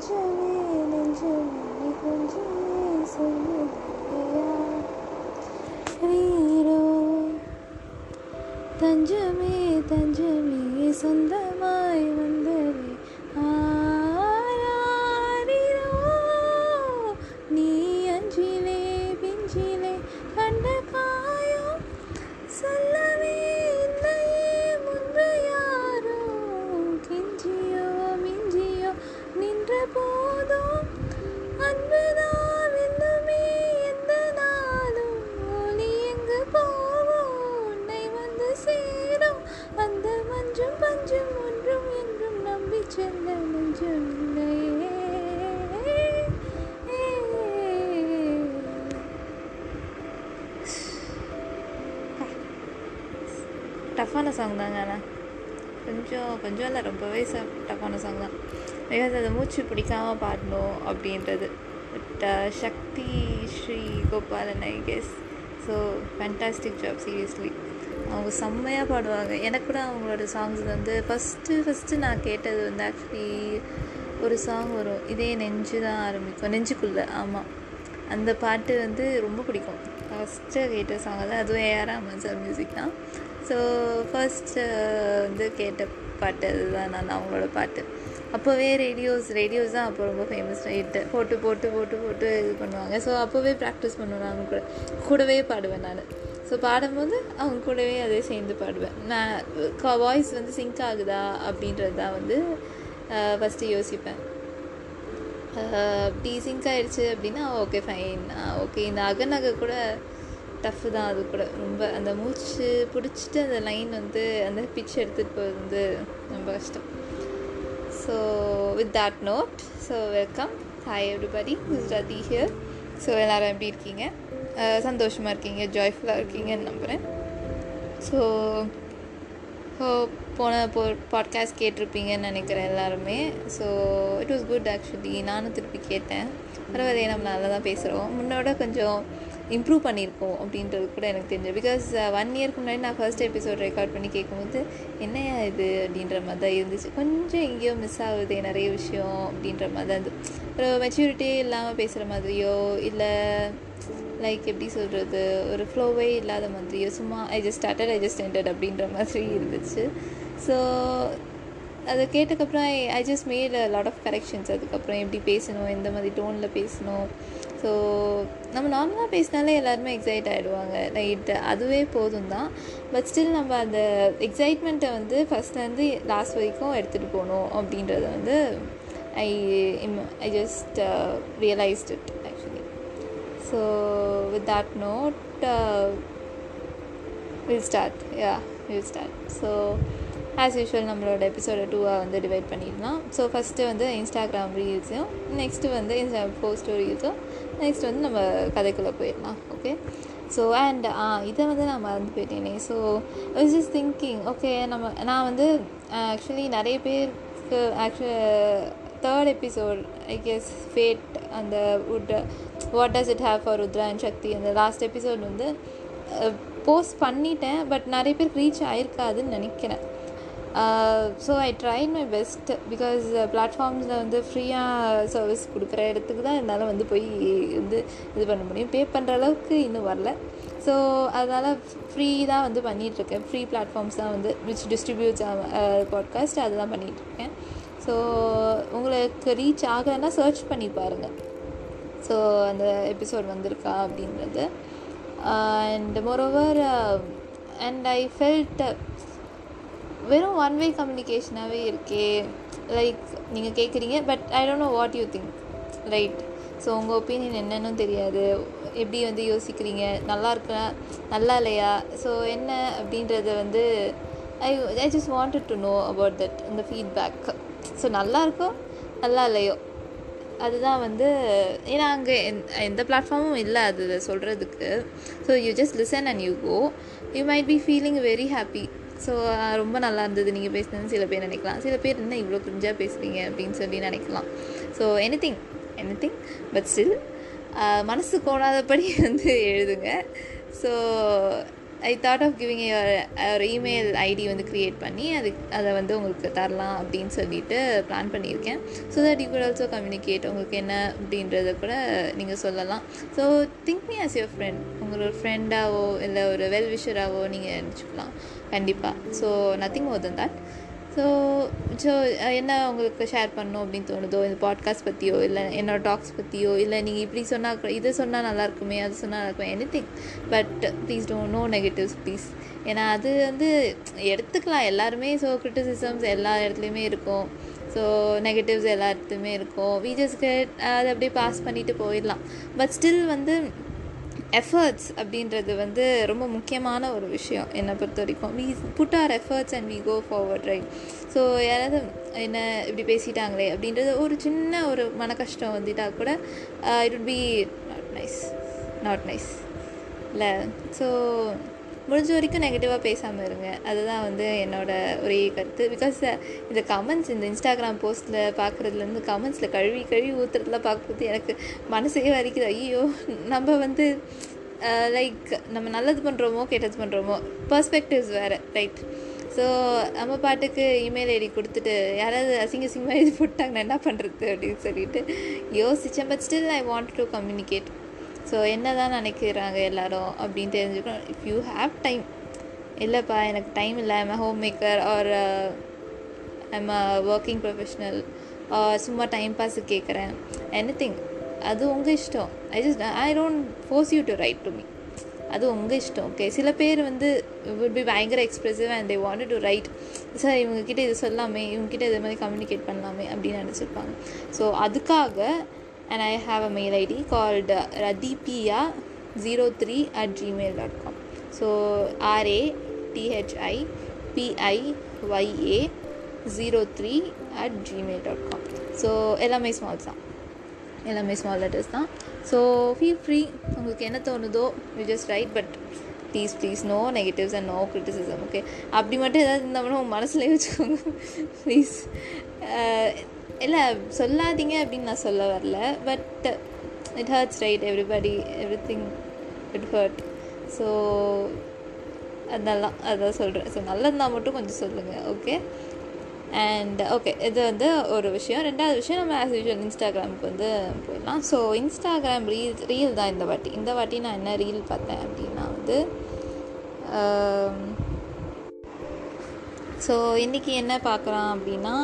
난중에 난중에 건중에 소문이야 위로. 단점이 단점이 선다 டஃப்பான சாங் தாங்க ஆனால் கொஞ்சம் கொஞ்சம் இல்லை ரொம்பவே டஃப்பான சாங் தான். பிகாஸ் அதை மூச்சு பிடிக்காமல் பாடணும் அப்படின்றது. But uh, Shakthi Sri Gopalan I guess so fantastic job seriously அவங்க செம்மையாக பாடுவாங்க. எனக்கு கூட அவங்களோட சாங்ஸ் வந்து ஃபஸ்ட்டு ஃபஸ்ட்டு நான் கேட்டது வந்து ஆக்சுவலி ஒரு சாங் வரும். இதே நெஞ்சு தான் ஆரம்பிக்கும். நெஞ்சுக்குள்ளே ஆமாம் அந்த பாட்டு வந்து ரொம்ப பிடிக்கும். ஃபஸ்ட்டு கேட்ட சாங் தான் அதுவும் ஏஆர் ரஹ்மான் சார் மியூசிக் தான். ஸோ ஃபர்ஸ்ட்டு வந்து கேட்ட பாட்டு அதுதான் நான் அவங்களோட பாட்டு. அப்போவே ரேடியோஸ் ரேடியோஸ் தான் அப்போ ரொம்ப ஃபேமஸ் ரைட்டு போட்டு போட்டு போட்டு போட்டு இது பண்ணுவாங்க. ஸோ அப்போவே ப்ராக்டிஸ் பண்ணுவேன் நான் கூட. கூடவே பாடுவேன் நான். ஸோ பாடும்போது அவங்க கூடவே அதே சேர்ந்து பாடுவேன். நான் வாய்ஸ் வந்து சிங்க் ஆகுதா அப்படின்றது தான் வந்து ஃபஸ்ட்டு யோசிப்பேன். அப்படி சிங்க் ஆகிடுச்சு அப்படின்னா ஓகே ஃபைன் ஓகே இந்த அகநகை கூட டஃப்பு தான். அது கூட ரொம்ப அந்த மூச்சு பிடிச்சிட்டு அந்த லைன் வந்து அந்த பிச் எடுத்துகிட்டு போகிறது வந்து ரொம்ப கஷ்டம். So with that note so welcome hi everybody is Rathi here so எல்லோரும் எப்படி இருக்கீங்க? சந்தோஷமாக இருக்கீங்க? ஜாய்ஃபுல்லாக இருக்கீங்கன்னு நம்புகிறேன் ஸோ போன போ பாட்காஸ்ட் கேட்டிருப்பீங்கன்னு நினைக்கிறேன் எல்லாருமே. So it was good actually நானும் திருப்பி கேட்டேன். பரவாயில்லையே நம்ம நல்லா தான் பேசுகிறோம் முன்னோட கொஞ்சம் இம்ப்ரூவ் பண்ணியிருக்கோம் அப்படின்றது கூட எனக்கு தெரிஞ்சது. பிகாஸ் ஒன் இயர்க்கு முன்னாடி நான் ஃபர்ஸ்ட் எபிசோட் ரெக்கார்ட் பண்ணி கேட்கும்போது என்னையா இது? அப்படின்ற மாதிரி தான் இருந்துச்சு. கொஞ்சம் எங்கேயோ மிஸ் ஆகுது நிறைய விஷயம் அப்படின்ற மாதிரி தான் இருந்தது ஒரு மெச்சூரிட்டியே இல்லாமல் பேசுகிற மாதிரியோ இல்லை லைக் எப்படி சொல்கிறது ஒரு ஃப்ளோவே இல்லாத மாதிரியோ சும்மா I just started I just ended அப்படின்ற மாதிரி இருந்துச்சு. ஸோ அதை கேட்டதுக்கப்புறம் I I just made lot of corrections அதுக்கப்புறம் எப்படி பேசணும் எந்த மாதிரி டோனில் பேசணும் ஸோ நம்ம நார்மலாக பேசினாலே எல்லாருமே எக்ஸைட் ஆகிடுவாங்க நைட்டு அதுவே போதும் தான் பட் ஸ்டில் நம்ம அந்த எக்ஸைட்மெண்ட்டை வந்து ஃபஸ்ட்லேருந்து லாஸ்ட் வரைக்கும் எடுத்துகிட்டு போகணும் அப்படின்றத வந்து I um I just realised it actually so with that note will start yeah will start so as usual நம்மளோட எபிசோட டூவாக வந்து டிவைட் பண்ணிடலாம். ஸோ ஃபஸ்ட்டு வந்து இன்ஸ்டாகிராம் ரீல்ஸையும் நெக்ஸ்ட்டு வந்து இன்ஸ்டா போஸ்ட் ஸ்டோரிஸும் நெக்ஸ்ட் வந்து நம்ம கதைக்குள்ளே போயிடலாம் ஓகே ஸோ அண்ட் ஆ இதை வந்து நான் மறந்து போயிட்டேனே. So is is thinking okay நம்ம நான் வந்து ஆக்சுவலி நிறைய பேருக்கு actually third episode I guess fate அந்த would what does it have for Rudra and Shakthi அந்த லாஸ்ட் எபிசோட் வந்து போஸ்ட் பண்ணிட்டேன் பட் நிறைய பேருக்கு ரீச் ஆயிருக்காதுன்னு நினைக்கிறேன். So I try my best because பிளாட்ஃபார்ம்ஸில் வந்து ஃப்ரீயாக சர்வீஸ் கொடுக்குற இடத்துக்கு தான் என்னால் வந்து போய் வந்து இது பண்ண முடியும். பே பண்ணுற அளவுக்கு இன்னும் வரல. ஸோ அதனால் ஃப்ரீ தான் வந்து பண்ணிகிட்ருக்கேன் ஃப்ரீ பிளாட்ஃபார்ம்ஸ் தான் வந்து விச் டிஸ்ட்ரிபியூட்ஸ் பாட்காஸ்ட் அதுதான் பண்ணிகிட்ருக்கேன் ஸோ உங்களுக்கு ரீச் ஆகலைன்னா சர்ச் பண்ணி பாருங்கள் ஸோ அந்த எபிசோட் வந்திருக்கா அப்படின்றது. And moreover and I felt வெறும் ஒன் வே கம்யூனிகேஷனாகவே இருக்கே. லைக் நீங்கள் கேட்குறீங்க but I don't know what you think right so உங்கள் ஒப்பீனியன் என்னன்னு தெரியாது. எப்படி வந்து யோசிக்கிறீங்க? நல்லா இருக்கா? நல்லா இல்லையா? ஸோ என்ன அப்படின்றத வந்து I I just wanted to know about that இந்த ஃபீட்பேக் ஸோ நல்லா இருக்கோ? நல்லா இல்லையோ? அதுதான் வந்து ஏன்னா அங்கே எந்த பிளாட்ஃபார்மும் இல்லை அது சொல்கிறதுக்கு so you just listen and you go you might be feeling very happy so uh, ரொம்ப நல்லா இருந்தது. நீங்கள் பேசுனதுன்னு சில பேர் நினைக்கலாம். சில பேர் என்ன இவ்வளோ கிரிஞ்சாக பேசுகிறீங்க அப்படின்னு சொல்லி நினைக்கலாம். So anything anything but still மனசு கோணாதபடி வந்து எழுதுங்க. So I thought of giving ஒரு இமெயில் ஐடி வந்து க்ரியேட் பண்ணி அது அதை வந்து உங்களுக்கு தரலாம் அப்படின்னு சொல்லிட்டு பிளான் பண்ணியிருக்கேன். So that you could also communicate உங்களுக்கு என்ன அப்படின்றத கூட நீங்கள் சொல்லலாம். So think me as your friend உங்களோட ஃப்ரெண்டாவோ இல்லை ஒரு வெல் விஷராகவோ நீங்கள் நினச்சிக்கலாம். கண்டிப்பாக so nothing more than that so so என்ன உங்களுக்கு ஷேர் பண்ணணும் அப்படின்னு தோணுதோ? இந்த பாட்காஸ்ட் பற்றியோ இல்லை என்னோடய டாக்ஸ் பற்றியோ இல்லை நீங்கள் இப்படி சொன்னால் இது சொன்னால் நல்லாயிருக்குமே அது சொன்னால் நல்லா இருக்குமே anything but please don't no negatives please ஏன்னா அது வந்து எடுத்துக்கலாம். எல்லாருமே ஸோ கிரிட்டிசிசம்ஸ் எல்லா இடத்துலையுமே இருக்கும். ஸோ நெகட்டிவ்ஸ் எல்லா இடத்துலையுமே இருக்கும். வீஜஸ்க்கு அதை அப்படியே பாஸ் பண்ணிவிட்டு போயிடலாம். பட் ஸ்டில் வந்து எஃபர்ட்ஸ் அப்படின்றது வந்து ரொம்ப முக்கியமான ஒரு விஷயம் என்னை பொறுத்த வரைக்கும். We put our efforts and we go forward right so யாராவது என்ன இப்படி பேசிட்டாங்களே அப்படின்றது ஒரு சின்ன ஒரு மன கஷ்டம் வந்துட்டா கூட it would be not nice not nice இல்லை? ஸோ முடிஞ்ச வரைக்கும் நெகட்டிவாக பேசாமல் இருங்க. அதுதான் வந்து என்னோடய ஒரே கருத்து. பிகாஸ் இந்த கமெண்ட்ஸ் இந்த இன்ஸ்டாகிராம் போஸ்ட்டில் பார்க்குறதுலேருந்து கமெண்ட்ஸில் கழுவி கழுவி ஊற்றுறதுலாம் பார்க்கும்போது எனக்கு மனசே வரைக்குது ஐயோ நம்ம வந்து லைக் நம்ம நல்லது பண்ணுறோமோ கெட்டது பண்ணுறோமோ பர்ஸ்பெக்டிவ்ஸ் வேறு ரைட் ஸோ நம்ம பாட்டுக்கு இமெயில் ஐடி கொடுத்துட்டு யாராவது அசிங்க அசிங்கமாக இது போட்டாங்கன்னா என்ன பண்ணுறது அப்படின்னு சொல்லிட்டு யோசித்தேன் but still I want to communicate so என்ன தான் நினைக்கிறாங்க எல்லோரும் அப்படின்னு தெரிஞ்சுக்கணும். இஃப் யூ ஹாவ் டைம் இல்லைப்பா எனக்கு டைம் இல்லை. I'm homemaker or I'm a working professional சும்மா டைம் பாஸுக்கு கேட்குறேன் எனி திங் அது உங்கள் இஷ்டம். I just I don't force you to write to me அது உங்கள் இஷ்டம். ஓகே சில பேர் வந்து வில் பி பயங்கர expressive and they want to write sir இவங்கக்கிட்ட இது சொல்லாமே இவங்ககிட்ட இது மாதிரி கம்யூனிகேட் பண்ணலாமே அப்படின்னு நினச்சிருப்பாங்க. ஸோ அதுக்காக and I have a mail ID called uh, radipia03 at gmail.com. So R A T H I P I Y A 03 at gmail.com. So எல்லாமே ஸ்மால்ஸ் தான் எல்லாமே ஸ்மால் லெட்டர்ஸ் தான் ஸோ ஃபீல் ஃப்ரீ உங்களுக்கு என்ன தோணுதோ you just write but please please no negatives and no criticism okay அப்படி மட்டும் ஏதாவது இருந்தோம்னா உங்கள் மனசுலேயே வச்சுக்கோங்க ப்ளீஸ் இல்லை சொல்லாதீங்க அப்படின்னு நான் சொல்ல வரல but it hurts right everybody everything it hurt so அதெல்லாம் அதான் சொல்கிறேன் ஸோ நல்லதுனா மட்டும் கொஞ்சம் சொல்லுங்கள் ஓகே அண்ட் ஓகே இது வந்து ஒரு விஷயம். ரெண்டாவது விஷயம் நம்ம ஆஸ் யூஷுவல் இன்ஸ்டாகிராமுக்கு வந்து போயிடலாம். ஸோ இன்ஸ்டாகிராம் ரீல் ரீல் தான் இந்த வாட்டி. இந்த வாட்டி நான் என்ன ரீல் பார்த்தேன் அப்படின்னா வந்து ஸோ இன்றைக்கி என்ன பார்க்குறான் அப்படின்னா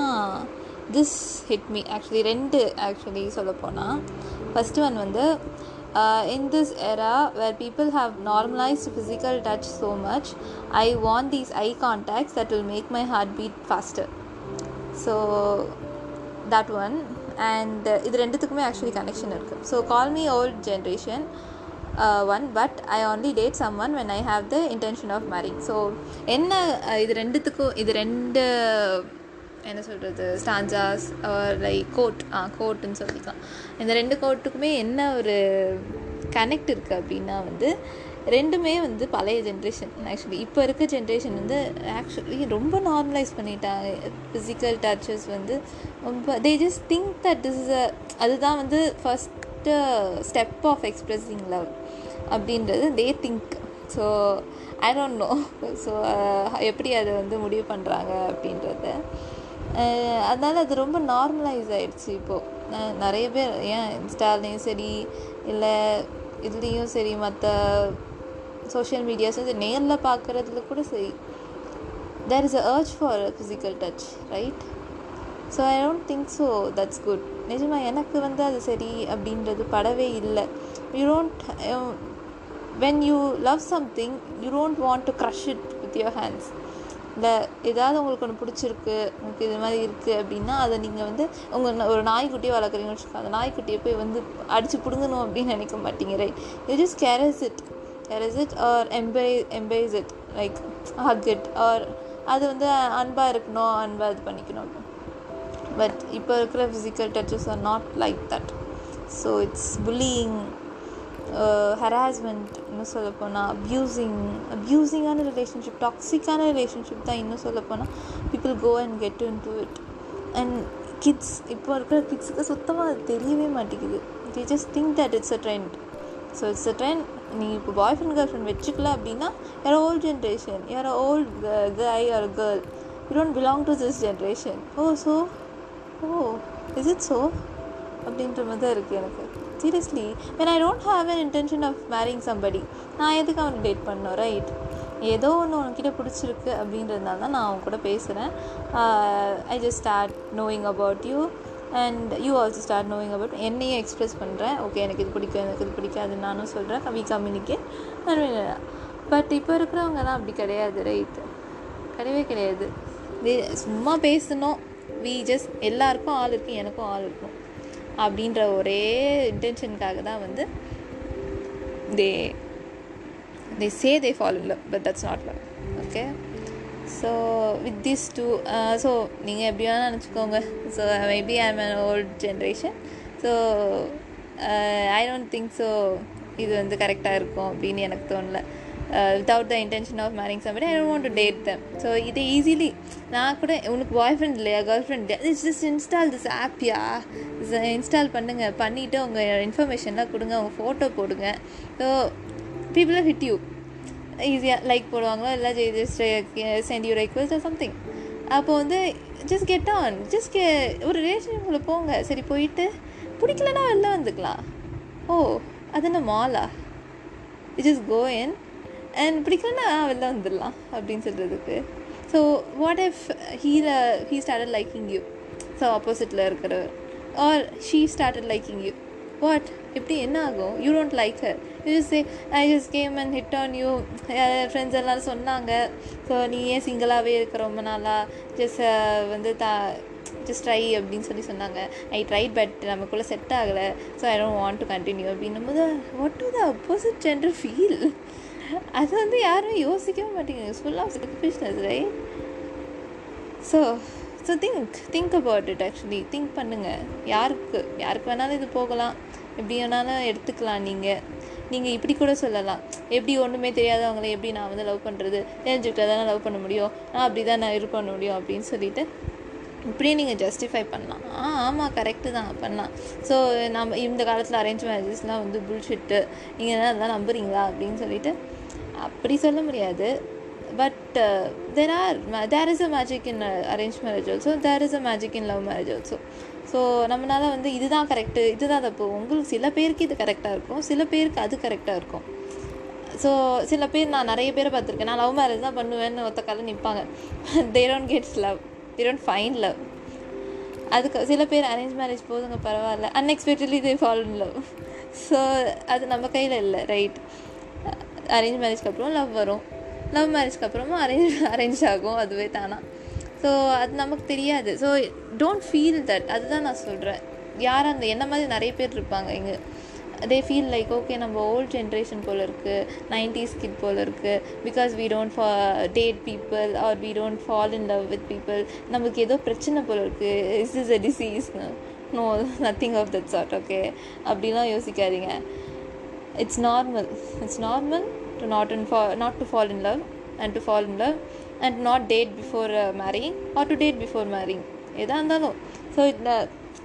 திஸ் ஹிட் மீ ஆக்சுவலி ரெண்டு ஆக்சுவலி சொல்லப்போனால் ஃபஸ்ட்டு ஒன் வந்து in this era where people have normalised physical touch so much I want these eye contacts that will make my heart beat faster so that one and இது ரெண்டுத்துக்குமே actually connection இருக்குது so call me old generation one but I only date someone when I have the intention of marrying so என்ன uh, இது ரெண்டுத்துக்கும் இது ரெண்டு என்ன சொல்கிறது ஸ்டான்ஜாஸ் லைக் கோட் ஆ கோட்டுன்னு சொல்லிக்கலாம். இந்த ரெண்டு கோட்டுக்குமே என்ன ஒரு கனெக்ட் இருக்குது அப்படின்னா வந்து ரெண்டுமே வந்து பழைய ஜென்ரேஷன் ஆக்சுவலி இப்போ இருக்க ஜென்ரேஷன் வந்து ஆக்சுவலி ரொம்ப நார்மலைஸ் பண்ணிட்டாங்க. ஃபிசிக்கல் டச்சஸ் வந்து ரொம்ப they just think that this is a அதுதான் வந்து first step of expressing love அப்படின்றது they think so I don't know so எப்படி அதை வந்து முடிவு பண்ணுறாங்க அப்படின்றத. Uh, அதனால் அது ரொம்ப நார்மலைஸ் ஆகிடுச்சு இப்போது நிறைய பேர் ஏன் இன்ஸ்டாலையும் சரி இல்லை இதுலேயும் சரி மற்ற சோஷியல் மீடியாஸ் இது நேரில் பார்க்குறதுல கூட சரி. There is a urge for physical touch right so I don't think so that's good நிஜமாக எனக்கு வந்து அது சரி அப்படின்றது படவே இல்லை. You don't when you love something you don't want to crush it with your hands இல்லை ஏதாவது உங்களுக்கு ஒன்று பிடிச்சிருக்கு உங்களுக்கு இது மாதிரி இருக்குது அப்படின்னா அதை நீங்கள் வந்து உங்கள் ஒரு நாய்க்குட்டியை வளர்க்குறீங்கன்னு வச்சுக்கோங்க. அந்த நாய்க்குட்டியை போய் வந்து அடித்து பிடுங்கணும் அப்படின்னு நினைக்க மாட்டீங்க right you just caress it caress it or em embrace it like hug it or அது வந்து அன்பாக இருக்கணும் அன்பாக இது பண்ணிக்கணும். பட் இப்போ இருக்கிற physical touches are not like that so it's bullying harassment இன்னும் சொல்லப்போனால் அப்யூசிங் அப்யூசிங்கான ரிலேஷன்ஷிப் டாக்ஸிக்கான ரிலேஷன்ஷிப் தான் இன்னும் சொல்லப்போனால் people go and get into it and kids இப்போ இருக்கிற கிட்ஸுக்கு சுத்தமாக அது தெரியவே மாட்டேங்குது. They just think that it's a trend so it's a trend நீ இப்போ பாய் ஃப்ரெண்ட் கேர்ள் ஃப்ரெண்ட் வச்சுக்கல அப்படின்னா யார் ஓல்ட் ஜென்ரேஷன் யாரோ old guy or girl you don't belong to this generation oh so oh is it so அப்படின்ற மாதிரி தான் இருக்குது எனக்கு. Seriously when I don't have an intention of marrying somebody நான் எதுக்கு அவனை டேட் பண்ணோம் ரைட் ஏதோ ஒன்று உனக்கிட்ட பிடிச்சிருக்கு அப்படின்றதுனால தான் நான் அவன் கூட பேசுகிறேன் I just start knowing about you and you also start knowing about என்னையும் எக்ஸ்ப்ரெஸ் பண்ணுறேன் ஓகே எனக்கு இது பிடிக்கும் எனக்கு இது பிடிக்காது நானும் சொல்கிறேன் வி கம்யூனிகேட் பட் இப்போ இருக்கிறவங்கலாம் அப்படி கிடையாது ரைட் கிடையவே கிடையாது. சும்மா பேசணும். வி ஜஸ்ட் எல்லாருக்கும் ஆள் இருக்குது எனக்கும் ஆள் இருக்கும் அப்படின்ற ஒரே இன்டென்ஷனுக்காக தான் வந்து they they say they follow love but that's not love okay so with this too so நீங்கள் எப்படி வேணால் நினச்சிக்கோங்க. So maybe I am an old generation so I don't think so இது வந்து கரெக்டாக இருக்கும் அப்படின்னு எனக்கு தோணல. Without the intention of marrying somebody I don't want to date them so இது ஈஸிலி நான் கூட உனக்கு பாய் ஃப்ரெண்ட் இல்லையா? Girlfriend it's just install this ஆப்யா install பண்ணுங்கள் பண்ணிவிட்டு உங்கள் இன்ஃபர்மேஷன்லாம் கொடுங்க உங்கள் ஃபோட்டோ போடுங்க. ஸோ பீப்புள் ஹிட் யூ ஈஸியாக லைக் போடுவாங்களோ இல்லை just sent you request or something அப்போ வந்து ஜஸ்ட் கெட் ஆன் ஜஸ்ட் கே ஒரு ரிலேஷன்ஷிப்பில் போங்க. சரி போயிட்டு பிடிக்கலன்னா வெளில வந்துக்கலாம். ஓ அது என்ன Mala just go in and பிடிக்கலன்னா வெளில வந்துடலாம் அப்படின்னு சொல்கிறதுக்கு so what if ஹீல he started liking you so ஆப்போசிட்டில் இருக்கிறவர். Or she started liking you what எப்படி என்ன ஆகும்? You don't like her you say I just came and hit on you friends எல்லோரும் சொன்னாங்க. ஸோ நீ ஏன் சிங்கிளாகவே இருக்க ரொம்ப நாளாக ஜஸ்ட் uh, வந்து தா ஜஸ்ட் ட்ரை அப்படின்னு சொல்லி சொன்னாங்க. ஐ ட்ரை பட் நமக்குள்ளே செட் ஆகலை. So I don't want to continue அப்படின்னும் போது what to the opposite gender feel அது வந்து யாரும் யோசிக்கவே மாட்டேங்குது. Full of selfishness right so so think think about it actually think பண்ணுங்கள் யாருக்கு? யாருக்கு வேணாலும் இது போகலாம். எப்படி வேணாலும் எடுத்துக்கலாம் நீங்கள் நீங்கள் இப்படி கூட சொல்லலாம். எப்படி ஒன்றுமே தெரியாதவங்களே எப்படி நான் வந்து லவ் பண்ணுறது தெரிஞ்சுக்கிட்டா தானே லவ் பண்ண முடியும்? நான் அப்படி தான் நான் இது பண்ண முடியும் அப்படின்னு சொல்லிட்டு இப்படியே நீங்கள் ஜஸ்டிஃபை பண்ணலாம். ஆ ஆமாம் கரெக்டு தான். பண்ணலாம். ஸோ நம்ம இந்த காலத்தில் அரேஞ்ச் மேரேஜஸ்லாம் வந்து புல்ஷிட்டு நீங்கள் என்ன அதெல்லாம் நம்புறீங்களா? அப்படின்னு சொல்லிட்டு அப்படி சொல்ல முடியாது. But there are there is a magic in arrange marriage also there is a magic in love marriage also so நம்மளால் வந்து இதுதான் கரெக்டு இதுதான் தப்பு. உங்களுக்கு சில பேருக்கு இது கரெக்டாக இருக்கும். சில பேருக்கு அது கரெக்டாக இருக்கும். ஸோ சில பேர் நான் நிறைய பேரை பார்த்துருக்கேன். நான் லவ் மேரேஜ் தான் பண்ணுவேன்னு ஒத்த கால நிற்பாங்க they don't gets love they don't find love அதுக்கு சில பேர் அரேஞ்ச் மேரேஜ் போதுங்க பரவாயில்ல. Unexpectedly they follow in love so அது நம்ம கையில் இல்லை. ரைட் அரேஞ்ச் மேரேஜ்க்கு அப்புறம் லவ் வரும். லவ் மேரேஜ்க்கு அப்புறமா அரேஞ்ச் அரேஞ்ச் ஆகும். அதுவே தானா. ஸோ அது நமக்கு தெரியாது. ஸோ டோன்ட் ஃபீல் தட் அதுதான் நான் சொல்கிறேன் யார் அந்த என்ன மாதிரி நிறைய பேர் இருப்பாங்க இங்கே. தே ஃபீல் லைக் ஓகே நம்ம ஓல்ட் ஜென்ரேஷன் போல் இருக்குது நைன்டிஸ் கிட் போல் இருக்குது பிகாஸ் வி டோன்ட் ஃபா date people or we don't fall in love with people நமக்கு ஏதோ பிரச்சனை போல் இருக்குது is is a டிசீஸ்னு no nothing of that sort okay அப்படிலாம் யோசிக்காதீங்க. It's normal it's normal to not in not not to fall in love and to fall in love and not date before marrying or to date before marrying எதாக இருந்தாலும். So இந்த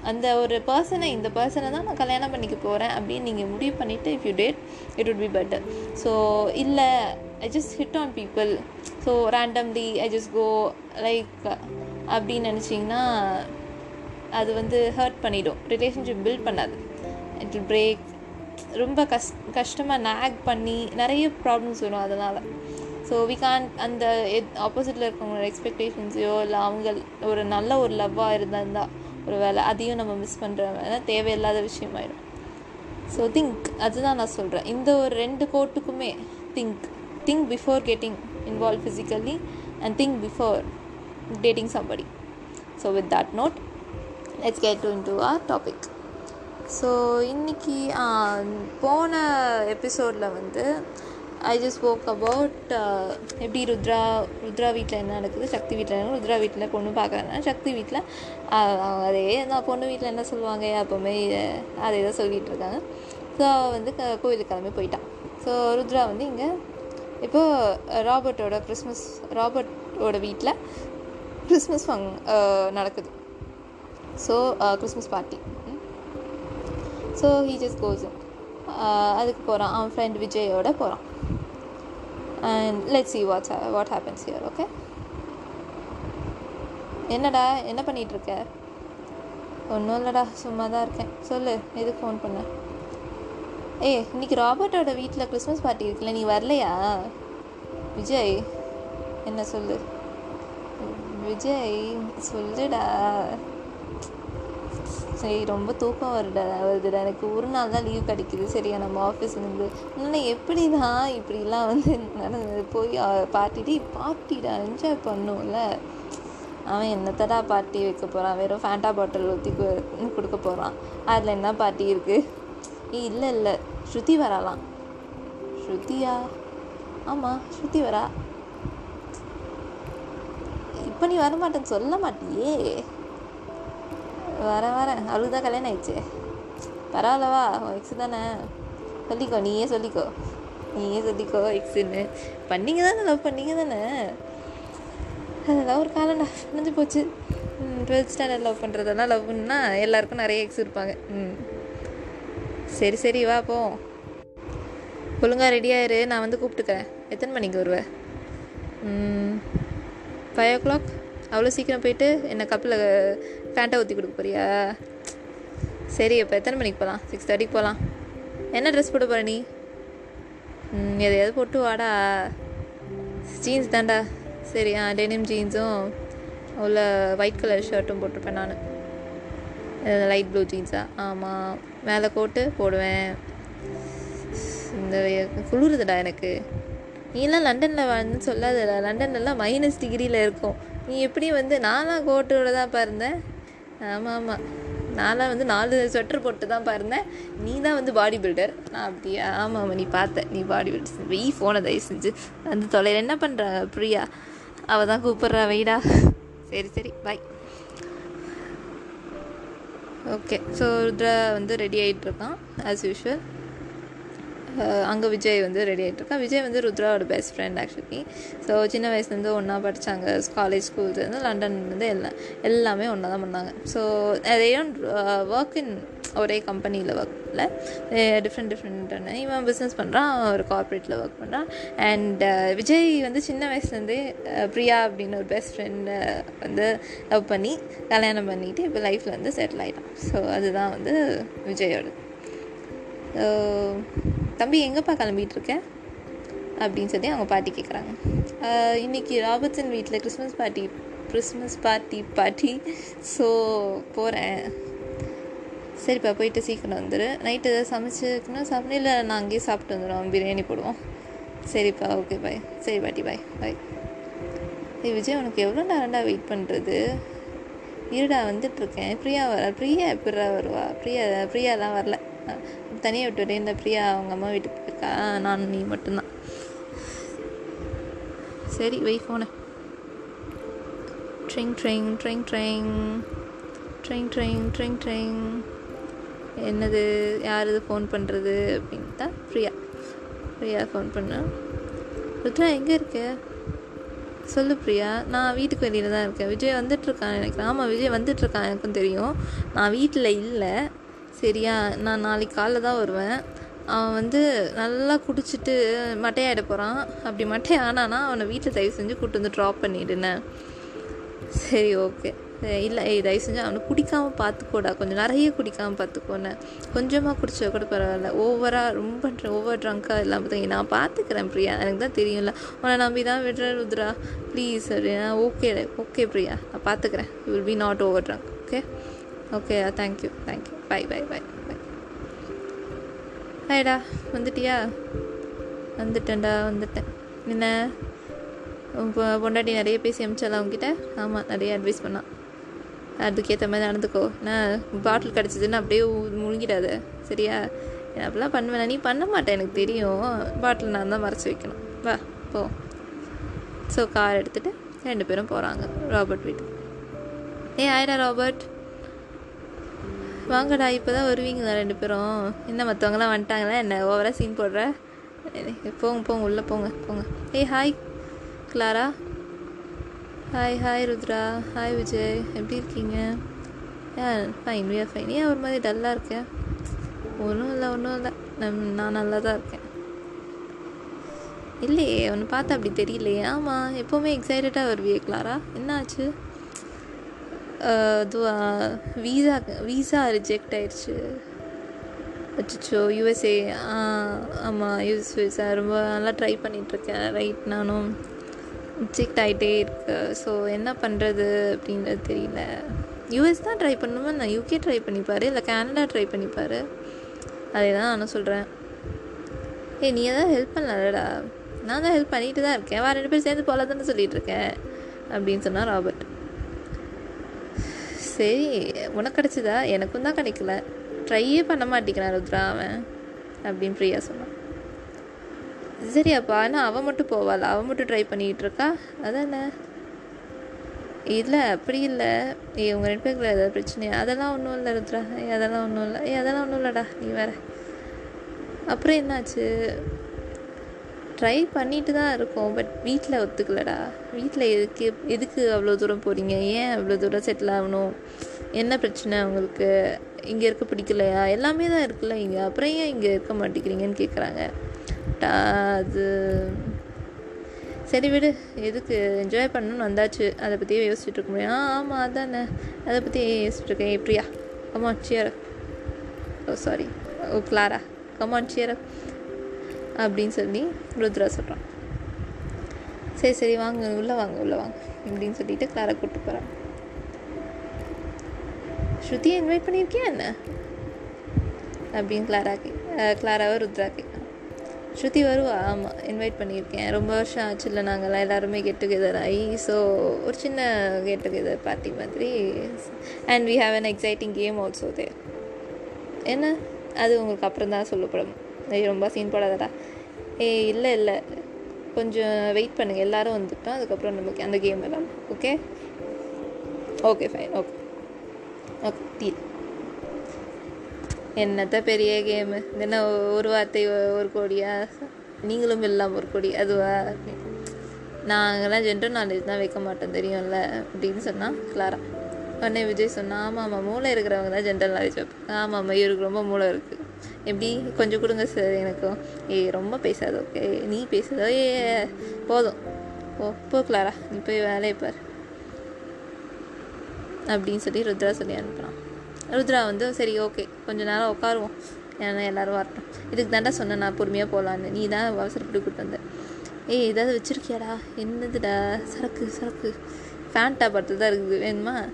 அந்த ஒரு பர்சனை இந்த பர்சனை தான் நான் கல்யாணம் பண்ணிக்க போகிறேன் அப்படின்னு நீங்கள் முடிவு பண்ணிவிட்டு if you date it would be better so இல்லை I just hit on people so randomly I just go like அப்படின்னு நினச்சிங்கன்னா அது வந்து ஹர்ட் பண்ணிடும். ரிலேஷன்ஷிப் பில்ட் பண்ணாது. இட் வில் பிரேக் ரொம்ப கஷ் கஷ்டமாக நேக் பண்ணி நிறைய ப்ராப்ளம்ஸ் வரும் அதனால். ஸோ வி கான் அந்த ஆப்போசிட்டில் இருக்கவங்களோட எக்ஸ்பெக்டேஷன்ஸையோ இல்லை அவங்க ஒரு நல்ல ஒரு லவ்வாக இருந்தால் ஒரு வேலை அதையும் நம்ம மிஸ் பண்ணுற வேலை தேவையில்லாத விஷயமாயிடும் ஸோ திங்க் அதுதான் நான் சொல்கிறேன் இந்த ஒரு ரெண்டு கோட்டுக்குமே think think before getting involve physically and think before dating somebody so with that note let's get to in to our topic so இன்றைக்கி போன எபிசோடில் வந்து ஐ ஜஸ்ட் ஒர்க் அபவுட் எப்படி ருத்ரா ருத்ரா வீட்டில் என்ன நடக்குது சக்தி வீட்டில் என்ன ருத்ரா வீட்டில் பொண்ணு பார்க்குறாங்கன்னா சக்தி வீட்டில் அதே நான் பொண்ணு வீட்டில் என்ன சொல்லுவாங்க அப்போவுமே அதே தான் சொல்லிகிட்டு இருக்காங்க. ஸோ வந்து க கோயிலுக்கு கிளம்பி போயிட்டான் ஸோ ருத்ரா வந்து இங்கே இப்போது ராபர்ட்டோட கிறிஸ்மஸ் ராபர்ட்டோட வீட்டில் கிறிஸ்மஸ் ஃபங் நடக்குது. So Christmas party. So he just goes அதுக்கு போகிறான் அவன் ஃப்ரெண்ட் விஜயோட போகிறான் and let see what's what happens here okay என்னடா என்ன பண்ணிகிட்ருக்க ஒன்றும் இல்லைடா சும்மா தான் இருக்கேன். சொல்லு எதுக்கு ஃபோன் பண்ண? ஏய் இன்னைக்கு ராபர்ட்டோட வீட்டில் கிறிஸ்மஸ் பார்ட்டி இருக்குல்ல நீ வரலையா? விஜய் என்ன சொல்லு? விஜய் சொல்லுடா. சரி ரொம்ப தூக்கம் வருடா வருதுடா எனக்கு ஒரு நாள் தான் லீவ் கிடைக்குது. சரியா நம்ம ஆஃபீஸ்லேருந்து இன்னும் எப்படி தான் இப்படிலாம் வந்து நடந்தது? போய் பார்ட்டிட்டு பார்ட்டிடா என்ஜாய் பண்ணும்ல. அவன் என்னத்தடா பார்ட்டி வைக்க போகிறான் வெறும் ஃபேண்டா பாட்டில் ஊற்றி கொடுக்க போகிறான் அதில் என்ன பார்ட்டி இருக்குது இல்லை இல்லை. ஸ்ருதி வரலாம் ஸ்ருதியா? ஆமாம் ஸ்ருதி வரா. இப்போ நீ வரமாட்டேன்னு சொல்ல மாட்டியே. வரேன் வரேன் அவளுக்கு தான் கல்யாணம் ஆயிடுச்சு. பரவாயில்லவா? எக்ஸு தானே. சொல்லிக்கோ நீயே சொல்லிக்கோ. நீயே சொல்லிக்கோ எக்ஸுன்னு பண்ணிங்க தானே லவ் பண்ணிங்க தானே. அதெல்லாம் ஒரு காலம்டா. முடிஞ்சு போச்சு. டுவெல்த் ஸ்டாண்டர்ட் லவ் பண்ணுறதெல்லாம் லவ்னா எல்லாருக்கும் நிறைய எக்ஸ் இருப்பாங்க. ம். சரி சரி வா போ. ஒழுங்காக ரெடியாயிரு நான் வந்து கூப்பிட்டுக்கிறேன். எத்தனை மணிக்கு வருவேன் ஃபைவ் ஓ கிளாக் அவ்வளோ சீக்கிரம் போயிட்டு என்னை கப்பில் ஃபேண்டா ஊற்றி கொடுக்க போறியா? சரி இப்போ எத்தனை மணிக்கு போகலாம் சிக்ஸ் தேர்ட்டிக்கு போகலாம் என்ன ட்ரெஸ் போட்டு போகிற நீ? எதையாவது போட்டு வாடா. ஜீன்ஸ் தான்டா. சரி ஆ டெனிம் ஜீன்ஸும் உள்ள ஒயிட் கலர் ஷர்ட்டும் போட்டிருப்பேன் நான். லைட் ப்ளூ ஜீன்ஸா ஆமாம் மேலே கோட்டு போடுவேன். இந்த குளிருதுடா எனக்கு. நீலாம் லண்டனில் வாழ்ந்து சொல்லாதடா. லண்டன்லாம் மைனஸ் டிகிரியில் இருக்கும். நீ எப்படி வந்து நான்லாம் கோட்டோட தான் பாருந்தேன். ஆமாம். ஆமாம் நான்லாம் வந்து நாலு ஸ்வெட்டர் போட்டு தான் பாருந்தேன் நீ தான் வந்து பாடி பில்டர் நான் அப்படியா ஆமாம் ஆமாம் நீ பார்த்த நீ பாடி பில்டர் வெய் ஃபோனை தயவு செஞ்சு வந்து தொலைல என்ன பண்ணுற பிரியா? அவள் தான் கூப்பிட்றா வெயிடா. சரி சரி பாய் ஓகே ஸோ ருத்ரா வந்து ரெடி ஆகிட்டு இருக்கான் ஆஸ் யூஷுவல் அங்கே விஜய் வந்து ரெடி ஆகிட்டு இருக்கான் விஜய் வந்து ருத்ராவோட பெஸ்ட் ஃப்ரெண்ட் ஆக்சுவலி ஸோ சின்ன வயசுலேருந்து ஒன்றா படித்தாங்க காலேஜ் ஸ்கூல்ஸ்லேருந்து லண்டன்லேருந்து எல்லாம் எல்லாமே ஒன்றா தான் பண்ணாங்க. ஸோ அதையும் ஒர்க் இன் ஒரே கம்பெனியில் ஒர்க்கில் டிஃப்ரெண்ட் டிஃப்ரெண்ட்டான இவன் பிஸ்னஸ் பண்ணுறான் ஒரு கார்ப்பரேட்டில் ஒர்க் பண்ணுறான் அண்ட் விஜய் வந்து சின்ன வயசுலேருந்தே uh, பிரியா அப்படின்னு ஒரு பெஸ்ட் ஃப்ரெண்டை uh, வந்து லவ் பண்ணி கல்யாணம் பண்ணிவிட்டு இப்போ லைஃப்பில் வந்து செட்டில் ஆகிட்டான் ஸோ அதுதான் வந்து விஜயோட ஸோ தம்பி எங்கேப்பா கிளம்பிட்டு இருக்க அப்படின்னு சொல்லி அவங்க பாட்டி கேட்குறாங்க இன்றைக்கி ராபர்ட்சன் வீட்டில் Christmas party Christmas party party. So போகிறேன் சரிப்பா போயிட்டு சீக்கிரம் வந்துடு நைட்டு எதாவது சமைச்சுக்கணும் சாப்பிடணும் இல்லை நான் அங்கேயே சாப்பிட்டு வந்துடுவோம் பிரியாணி போடுவோம். சரிப்பா ஓகே பாய் சரி பாட்டி பாய் பாய் ஏய் விஜய் உனக்கு எவ்வளோ நேரம்டா வெயிட் பண்ணுறது இருடா வந்துட்டுருக்கேன். பிரியா வர பிரியா எப்படா வருவா? பிரியா பிரியாலாம் வரல. தனியாக விட்டு வரேன் இந்த பிரியா அவங்க அம்மா வீட்டுக்கு போயிருக்கா. நான் நீ மட்டும்தான். சரி வை ஃபோனை ட்ரிங் ட்ரிங் ட்ரிங் ட்ரிங் ட்ரிங் ட்ரிங் ட்ரிங் ட்ரிங் என்னது யார் இது ஃபோன் பண்ணுறது அப்படின்னு தான் ஃப்ரீயா ஃப்ரீயா ஃபோன் பண்ணேன் ருத்ரா எங்கே இருக்க? சொல்லு பிரியா. நான் வீட்டுக்கு வெளியில் தான் இருக்கேன். விஜய் வந்துட்டுருக்கான் எனக்கு ஆமாம் விஜய் வந்துட்டுருக்கான் எனக்கும் தெரியும். நான் வீட்டில் இல்லை. சரியா? நான் நாளைக்கு காலைல தான் வருவேன். அவன் வந்து நல்லா குடிச்சிட்டு மட்டையாயிட போகிறான் அப்படி மட்டை ஆனானா அவனை வீட்டில் தயவு செஞ்சு கூட்டு வந்து ட்ராப் பண்ணிடுனேன் சரி ஓகே இல்லை ஏய் தயவு செஞ்சு அவனை குடிக்காமல் பார்த்துக்கோடா கொஞ்சம் நிறைய குடிக்காமல் பார்த்துக்கோண்ணே கொஞ்சமாக குடிச்சா கூட பரவாயில்ல. ஓவராக ரொம்ப ஓவர் ட்ரங்காக இல்லாமல் தான் நான் பார்த்துக்கிறேன் பிரியா. எனக்கு தான் தெரியும்ல. உன்னை நம்பி தான் விடுறேன் ருத்ரா. ப்ளீஸ் அப்படின்னா ஓகே ஓகே பிரியா. நான் பார்த்துக்கிறேன் you will be not over drunk okay okay thank you thank you bye bye bye bye ஹாய்டா வந்துட்டியா? வந்துட்டேன்டா வந்துட்டேன். என்ன? உன் பொ- பொண்டாட்டி நிறைய பேசி அமிச்சாலா உங்ககிட்ட ஆமாம் நிறைய அட்வைஸ் பண்ணான் அதுக்கேற்ற மாதிரி நடந்துக்கோ. நான் பாட்டில் கிடச்சிதுன்னு அப்படியே முழுங்கிடாத. சரியா? நான் அப்படிலாம் பண்ணுவேன்? நீ பண்ண மாட்டேன் எனக்கு தெரியும். பாட்டில் நான் தான் மறைச்சி வைக்கணும். வா போ. ஸோ கார் எடுத்துகிட்டு ரெண்டு பேரும் போகிறாங்க ராபர்ட் வீட்டுக்கு. ஏ ஆயிடா ராபர்ட் வாங்கடா இப்போ தான் வருவீங்களா ரெண்டு பேரும்? என்ன மற்றவங்களாம் வந்துட்டாங்களா என்ன? ஓவராக சீன் போடுற? போங்க போங்க உள்ளே போங்க போங்க. ஏய் hi Clara? Hi hi Rudra. Hi Vijay. எப்படி இருக்கீங்க? ஏ ஃபைன் வியா ஃபைன் ஏன் ஒரு மாதிரி டல்லாக இருக்கேன் ஒன்றும் இல்லை ஒன்றும் இல்லை. நம் நான் நல்லா தான் இருக்கேன். இல்லையே ஒன்று பார்த்தா அப்படி தெரியலையே. ஆமாம் எப்போவுமே எக்ஸைட்டடாக வருவியே கிளாரா. என்னாச்சு அதுவா வீசா வீசா ரிஜெக்ட் ஆயிடுச்சு. அச்சோ யூஎஸ்ஏ ஆமாம் யூஎஸ் விசா ரொம்ப நல்லா ட்ரை பண்ணிகிட்ருக்கேன் ரைட் நானும். ரிஜெக்ட் ஆகிட்டே இருக்கு. ஸோ என்ன பண்ணுறது அப்படின்றது தெரியல. யூஎஸ் தான் ட்ரை பண்ணுமா? நான் யூகே ட்ரை பண்ணிப்பார்? இல்லை கேனடா ட்ரை பண்ணிப்பார்? அதே தான் நானும் சொல்கிறேன் ஏய் நீ எதாவது ஹெல்ப் பண்ணலடா நான் தான் ஹெல்ப் பண்ணிட்டு தான் இருக்கேன். வேறு ரெண்டு பேர் சேர்ந்து போல தானே இருக்கேன் அப்படின்னு சொன்னால் ராபர்ட். சரி உனக்கு கிடச்சிதா? எனக்கும் தான் கிடைக்கல. ட்ரையே பண்ண மாட்டேங்கிறான் ருத்ரா அவன் அப்படின்னு பிரியா சொன்னான். சரி அப்பா ஆனால் அவன் மட்டும் போவாள்? அவன் மட்டும் ட்ரை பண்ணிக்கிட்டு இருக்கா? அதானே? இல்லை அப்படி இல்லை. ஏ உங்கள் ரெண்டு பேருக்குள்ள ஏதாவது பிரச்சனையா? அதெல்லாம் ஒன்றும் இல்லை ருத்ரா. ஏ அதெல்லாம் ஒன்றும் இல்லை. ஏ அதெல்லாம் ஒன்றும் இல்லைடா. நீ வேற. அப்புறம் என்னாச்சு? ட்ரை பண்ணிட்டு தான் இருக்கோம். பட் வீட்டில் ஒத்துக்கலடா. வீட்டில் எதுக்கு எதுக்கு அவ்வளோ தூரம் போகிறீங்க ஏன் அவ்வளோ தூரம் செட்டில் ஆகணும்? என்ன பிரச்சனை உங்களுக்கு? இங்கே இருக்க பிடிக்கலையா? எல்லாமே தான் இருக்குல்ல இங்கே. அப்புறம் ஏன் இங்கே இருக்க மாட்டேங்கிறீங்கன்னு கேட்குறாங்க அது சரி விடு. எதுக்கு? என்ஜாய் பண்ணணும்னு வந்தாச்சு. அதை பற்றியே யோசிச்சுட்டு இருக்க முடியும். ஆ ஆமாம் அதானே. அதை பற்றி யோசிச்சுட்டு இருக்கேன். Priya come on cheer oh sorry oh Clara come on cheer அப்படின்னு சொல்லி ருத்ரா சொல்கிறான் சரி சரி வாங்க உள்ளே வாங்க உள்ளே வாங்க இப்படின்னு சொல்லிட்டு கிளாரா கூப்பிட்டு போகிறான் ஸ்ருதியை இன்வைட் பண்ணியிருக்கியா என்ன? அப்படின்னு கிளாரா கே கிளாராவை ருத்ரா ஸ்ருதி வருவா ஆமாம் இன்வைட் பண்ணியிருக்கேன். ரொம்ப வருஷம் ஆச்சு இல்லை நாங்கள்லாம் எல்லாருமே கெட் டுகெதர் ஆகி ஸோ ஒரு சின்ன கெட் டுகெதர் பார்ட்டி மாதிரி. And we have an exciting game also there என்ன? அது உங்களுக்கு அப்புறம் தான் சொல்லப்படும். ரொம்ப சீன் போடாதடா. ஏய் இல்லை இல்லை. கொஞ்சம் வெயிட் பண்ணுங்கள் எல்லோரும் வந்துட்டோம். அதுக்கப்புறம் நமக்கு அந்த கேம் எல்லாம் okay okay fine okay okay deal என்னத்த பெரிய கேமு என்ன ஒரு வார்த்தை ஒரு கோடியா? நீங்களும் இல்லாமல் ஒரு கோடி. அதுவா? நாங்களாம் ஜென்ரல் நாலேஜ் தான் வைக்க மாட்டோம். தெரியும்ல? அப்படின்னு சொன்னால் கிளாரா உடனே விஜய் சொன்னால் ஆமாம் ஆமாம் மூளை இருக்கிறவங்க தான் ஜென்ரல் நாலேஜ் வைப்பேன் ஆமாம் ஆமாம் இவருக்கு ரொம்ப மூளை இருக்குது எப்படி? கொஞ்சம் கொடுங்க சார் எனக்கும் ஏய் ரொம்ப பேசாத ஓகே? நீ பேசுதோ. ஏ போதும். ஓ போ கிளாரா. நீ போய் வேலையை பார். அப்படின்னு சொல்லி ருத்ரா சொல்லி அனுப்புகிறான் ருத்ரா வந்து சரி ஓகே. கொஞ்ச நேரம் உட்காருவோம். ஏன்னா எல்லோரும் வரட்டும். இதுக்கு தாண்டா சொன்னேன் நான் பொறுமையாக போகலான்னு நீ தான் அவசரப்பட்டு கூப்பிட்டு வந்தேன் ஏய் ஏதாவது வச்சுருக்கியாடா? என்னதுடா? சரக்கு சரக்கு. ஃபேண்டா படத்தில் தான் இருக்குது. வேணுமா?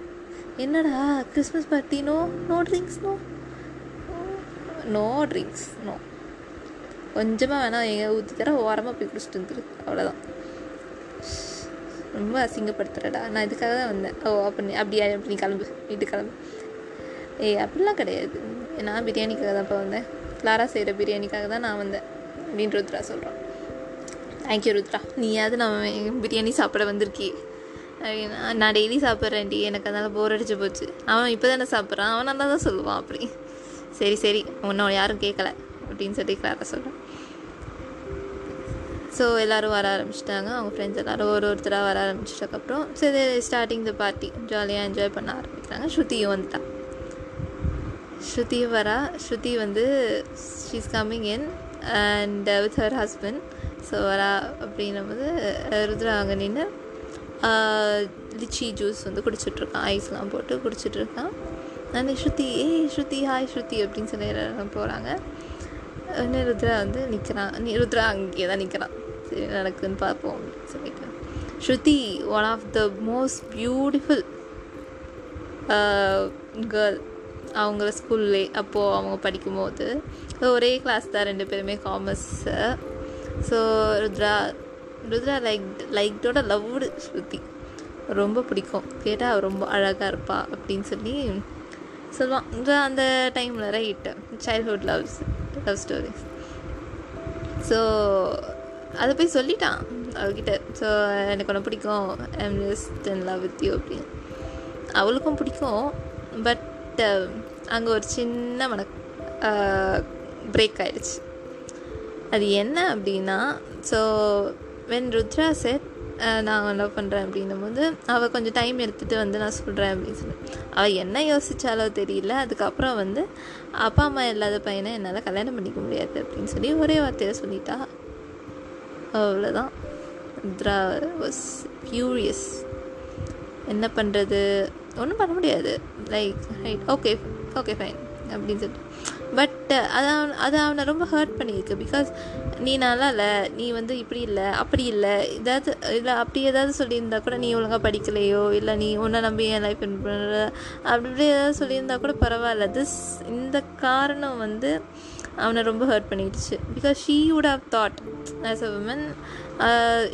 என்னடா? Christmas party no no drinks no no drinks no கொஞ்சமாக வேணால் எங்கே ஊற்றி தர ஓரமாக போய் குடிச்சிட்டு வந்துரு. அவ்வளோதான் ரொம்ப அசிங்கப்படுத்துகிறடா நான் இதுக்காக தான் வந்தேன். ஓ அப்படி நீ அப்படி நீ கிளம்பு. வீட்டுக்கு கிளம்பு. ஏய் அப்படிலாம் கிடையாது. நான் பிரியாணிக்காக தான் இப்போ வந்தேன். கிளாரா செய்கிற பிரியாணிக்காக தான் நான் வந்தேன் அப்படின்னு ருத்ரா சொல்கிறான் தேங்க்யூ ருத்ரா. நீயாவது நம்ம பிரியாணி சாப்பிட வந்திருக்கி அப்படின்னா நான் டெய்லி சாப்பிட்றேன்டி. எனக்கு அதனால் போர் அடிச்சு போச்சு. அவன் இப்போ தானே சாப்பிட்றான். அவன் நல்லா தான் சொல்லுவான் அப்படி. சரி சரி. உன்னை யாரும் கேட்கல அப்படின்னு சொல்லி கிளாரா சொல்கிறேன் ஸோ எல்லோரும் வர ஆரம்பிச்சிட்டாங்க. அவங்க ஃப்ரெண்ட்ஸ் எல்லோரும் ஒரு ஒருத்தராக வர ஆரம்பிச்சிட்டக்கப்புறம் சரி ஸ்டார்டிங் த பார்ட்டி ஜாலியாக என்ஜாய் பண்ண ஆரம்பிக்கிறாங்க. ஸ்ருதியும் வந்துட்டான் ஸ்ருதியும் வரா. ஸ்ருதி வந்து she's coming in and with her husband so வரா அப்படின்னும் போது ருத்ரா அங்கே நின்று uh, லிச்சி ஜூஸ் வந்து குடிச்சிட்ருக்கான் ஐஸ்லாம் போட்டு குடிச்சிட்ருக்கான் நானே ஸ்ருதி. ஏய் ஸ்ருதி ஹாய் ஸ்ருதி அப்படின்னு சொல்லி போகிறாங்க உடனே ருத்ரா வந்து நிற்கிறான் நீ ருத்ரா அங்கேயே தான் நிற்கிறான் சரி நடக்குதுன்னு பார்ப்போம் அப்படின்னு சொல்லிட்டு Shruti one of the most beautiful girl அவங்கள ஸ்கூல்லே அப்போது அவங்க படிக்கும்போது. ஒரே கிளாஸ் தான் ரெண்டு பேருமே commerce so Rudra Rudra like லைக்டோட loved Shruti. ரொம்ப பிடிக்கும். கேட்டால் அவள் ரொம்ப அழகாக இருப்பா அப்படின்னு சொல்லி சொல்லுவான் அந்த டைமில் right childhood loves love stories so அதை போய் சொல்லிட்டான் அவகிட்ட. ஸோ எனக்கு ஒன்று பிடிக்கும். I'm just in love with you அப்படின்னு. அவளுக்கும் பிடிக்கும். பட் um, அங்கே ஒரு சின்ன மன பிரேக் ஆயிடுச்சு. அது என்ன அப்படின்னா ஸோ வென் ருத்ரா செட் நான் லவ் பண்ணுறேன் அப்படின்னும் போது அவள் கொஞ்சம் டைம் எடுத்துகிட்டு வந்து நான் சொல்கிறேன் அப்படின்னு சொல்லி. அவள் என்ன யோசித்தாலோ தெரியல. அதுக்கப்புறம் வந்து அப்பா அம்மா இல்லாத பையனை என்னால் கல்யாணம் பண்ணிக்க முடியாது அப்படின்னு சொல்லி ஒரே வார்த்தையை சொல்லிட்டா. அவ்வளோதான் த்ரா வாஸ் ஃபியூரியஸ் என்ன பண்ணுறது ஒன்றும் பண்ண முடியாது. Like right okay okay fine அப்படின்னு சொல்லிட்டு பட் uh, அது அவன் அது அவனை ரொம்ப ஹர்ட் பண்ணியிருக்கு. பிகாஸ் நீ நல்லா இல்லை நீ வந்து இப்படி இல்லை அப்படி இல்லை. ஏதாவது இல்லை அப்படி ஏதாவது சொல்லியிருந்தா கூட நீ ஒழுங்காக படிக்கலையோ இல்லை நீ உன்னை நம்பி என் லைஃப் பண்ணுற அப்படி இப்படி ஏதாவது சொல்லியிருந்தா கூட பரவாயில்ல. திஸ் இந்த காரணம் வந்து அவனை ரொம்ப ஹர்ட் பண்ணிடுச்சு. Because she would have thought as a woman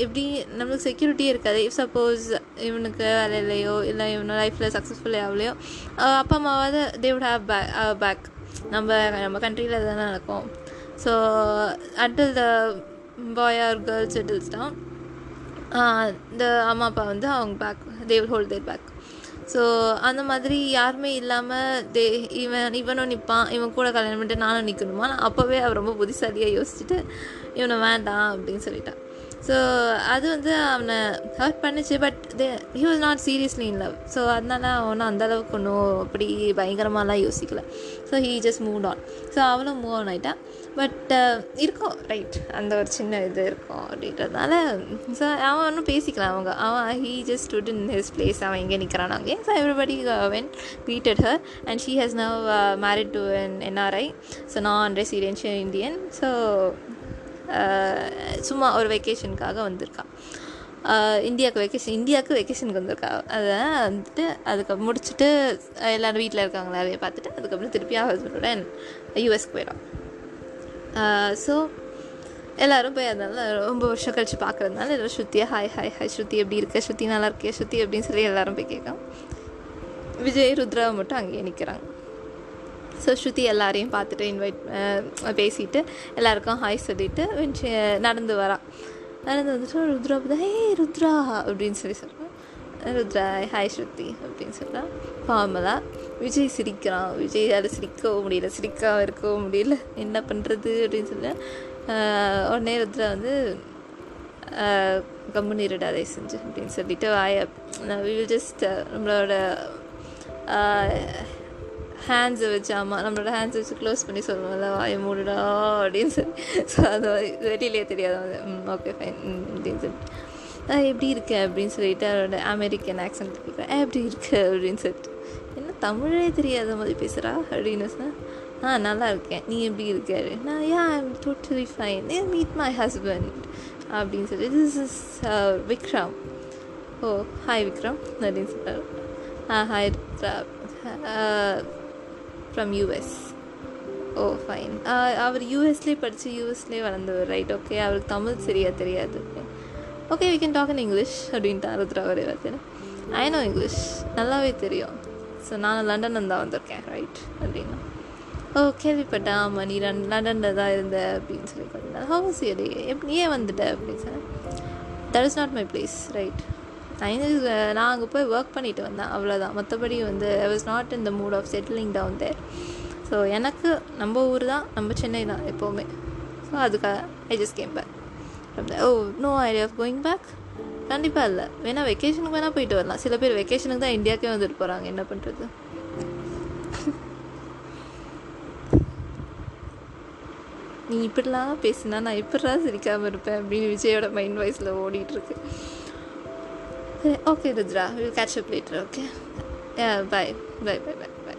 எப்படி நம்மளுக்கு செக்யூரிட்டியே இருக்காது. இஃப் சப்போஸ் இவனுக்கு வேலை இல்லையோ இல்லை இவனோட லைஃப்பில் சக்ஸஸ்ஃபுல் ஆகலையோ அப்பா அம்மாவாவது they would have back back நம்ம நம்ம கண்ட்ரியில் தானே நடக்கும். So until the boy or girls settles down இந்த அம்மா அப்பா வந்து அவங்க back they will hold their back so அந்த மாதிரி யாருமே இல்லாமல் தே இவன் இவனும் நிற்பான் இவன் கூட கல்யாணம் பண்ணிட்டு நானும் நிற்கணுமா அப்போவே அவர் ரொம்ப புத்திசாலியாக யோசிச்சுட்டு இவனை வேண்டாம் அப்படின்னு சொல்லிட்டான் ஸோ அது வந்து அவனை ஹர்ட் பண்ணிச்சு but they he was not seriously in love so அதனால அவனும் அந்தளவுக்கு ஒன்றும் அப்படி பயங்கரமாலாம் யோசிக்கல. So he just move on so அவளும் மூவ் ஆன் ஆகிட்டான் பட் இருக்கும். ரைட் அந்த ஒரு சின்ன இது இருக்கும் அப்படின்றதுனால ஸோ அவன் ஒன்றும் பேசிக்கலாம் அவங்க. அவன் he just stood in his place அவன் எங்கே நிற்கிறான் அங்கே so everybody when greeted her and she has now married to an NRI so non residential Indian so சும்மா ஒரு வெக்கேஷனுக்காக வந்திருக்கா. இந்தியாவுக்கு வெக்கேஷன் இந்தியாவுக்கு வெக்கேஷனுக்கு வந்திருக்கா. அதை வந்துட்டு அதுக்கு முடிச்சுட்டு எல்லோரும் வீட்டில் இருக்காங்களாவே பார்த்துட்டு அதுக்கப்புறம் திருப்பி ஹஸ்பண்டோட யூஎஸ்க்கு போயிடும். ஸோ எல்லோரும் போய் அதனால ரொம்ப வருஷம் கழிச்சு பார்க்குறதுனால எல்லோரும் ஸ்ருத்தியாக ஹாய் ஹாய் ஹாய் ஸ்ருதி எப்படி இருக்க ஸ்ருதி நல்லா இருக்கே ஸ்ருதி அப்படின்னு சொல்லி எல்லோரும் போய் கேட்கும் விஜய் ருத்ராவை மட்டும் அங்கேயே நிற்கிறாங்க ஸோ ஸ்ருதி எல்லாரையும் பார்த்துட்டு இன்வைட் பேசிட்டு எல்லாருக்கும் ஹாய் சொல்லிவிட்டு நடந்து வரான் நடந்து வந்துட்டு ருத்ரா பார்த்தா ஹே ருத்ரா அப்படின்னு சொல்லி சொல்கிறான் ருத்ரா ஹாய் ஸ்ருதி அப்படின்னு சொல்கிறான் ஃபார்மலாக விஜய் சிரிக்கிறான். விஜயால் சிரிக்கவும் முடியல. சிரிக்காமல் இருக்கவும் முடியல. என்ன பண்ணுறது அப்படின்னு சொல்லி உடனே ருத்ரா வந்து கம்பெனி அதை செஞ்சு அப்படின்னு சொல்லிட்டு வாய வில் ஜஸ்ட் நம்மளோட ஹேண்ட்ஸை வச்சு ஆமாம் நம்மளோட ஹேண்ட்ஸை வச்சு க்ளோஸ் பண்ணி சொல்லுவோம்ல வாய மூடுடா அப்படின்னு சொல்லி. ஸோ அது வெளியிலே தெரியாது. வந்து ஓகே ஃபைன் அப்படின்னு சொல்லிட்டு. எப்படி இருக்க? அப்படின்னு சொல்லிட்டு அவரோட அமெரிக்கன் ஆக்சன்ட் கேட்குறேன் எப்படி இருக்கு? அப்படின்னு சொல்லிட்டு. என்ன தமிழே தெரியாத மாதிரி பேசுகிறா அப்படின்னு சொன்னால் ஆ நல்லா இருக்கேன். நீ எப்படி இருக்காரு நான் yeah I'm totally fine meet my husband அப்படின்னு சொல்லி this is Vikram oh hi Vikram அப்படின்னு சொல்கிறார் ஆ hi from US oh fine அவர் யூஎஸ்லேயே படித்து யூஎஸ்லேயே வளர்ந்தவர் ரைட் ஓகே அவருக்கு தமிழ் சரியாக தெரியாது okay we can talk in English அப்படின்ட்டு ருத்ரா ஒரே பார்த்தீங்கன்னா ஐ நோ இங்கிலீஷ் நல்லாவே தெரியும் ஸோ நான் லண்டன் தான் வந்திருக்கேன் ரைட் அப்படின்னு ஓ கேள்விப்பட்டேன் ஆமாம் நீ லண் லண்டனில் தான் இருந்த அப்படின்னு சொல்லி பார்த்தீங்கன்னா ஹவுஸ் எடி எப்படி ஏன் வந்துட்ட அப்படின்னு சொன்னேன் that is not my place right நான் நான் அங்கே போய் ஒர்க் பண்ணிட்டு வந்தேன். அவ்வளோதான் மற்றபடி வந்து I was not in the mood of settling down there so எனக்கு நம்ம ஊர் தான் நம்ம சென்னை தான் எப்போவுமே. ஸோ அதுக்காக I just came back oh no idea of going back கண்டிப்பாக இல்லை. வேணால் வெக்கேஷனுக்கு வேணால் போயிட்டு வரலாம். சில பேர் வெக்கேஷனுக்கு தான் இந்தியாவுக்கே வந்துட்டு போகிறாங்க என்ன பண்ணுறது நீ இப்படிலாம் பேசினா நான் இப்படிலாம் சிரிக்காமல் இருப்பேன் அப்படின்னு விஜயோட மைண்ட் வாய்ஸில் ஓடிட்டுருக்கு okay Rudra will catch up later okay bye Bye, bye, bye, bye.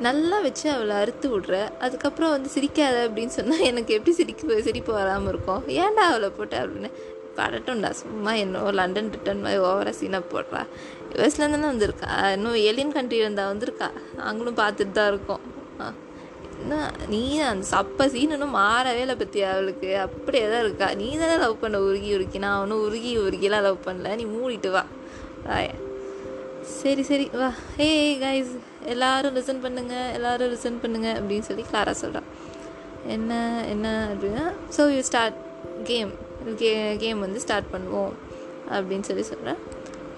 நல்லா வச்சு அவளை அறுத்து விட்ற. அதுக்கப்புறம் வந்து சிரிக்காத அப்படின்னு சொன்னால் எனக்கு எப்படி சிரிக்க சிரிப்பு வராமல் இருக்கும்? ஏன்டா அவளை போட்ட அப்படின்னு? படட்டும்டா சும்மா என்னோ லண்டன் ரிட்டன் மாதிரி ஓவராக சீனாக போடுறா. யூஎஸ்லேருந்து தான் வந்திருக்கா? இன்னும் ஏலியன் கண்ட்ரி இருந்தால் வந்திருக்கா? நாங்களும் பார்த்துட்டு தான் இருக்கோம். ஆ. நீ அந்த சப்ப சீன் இன்னும் மாறவே இல்லை பற்றி அவளுக்கு? அப்படியே தான் இருக்கா. நீ தானே லவ் பண்ண உருகி உருக்கி நான் அவனும் உருகி உருகிலாம் லவ் பண்ணல. நீ மூடிட்டு வா. சரி சரி. வா. ஏ கைஸ் எல்லாரும் லிசன் பண்ணுங்க. எல்லாரும் லிசன் பண்ணுங்க அப்படின்னு சொல்லி கிளாரா சொல்கிறான் என்ன என்ன அப்படின்னா ஸோ யூ ஸ்டார்ட் கேம் கே கேம் வந்து ஸ்டார்ட் பண்ணுவோம் அப்படின்னு சொல்லி சொல்கிறேன்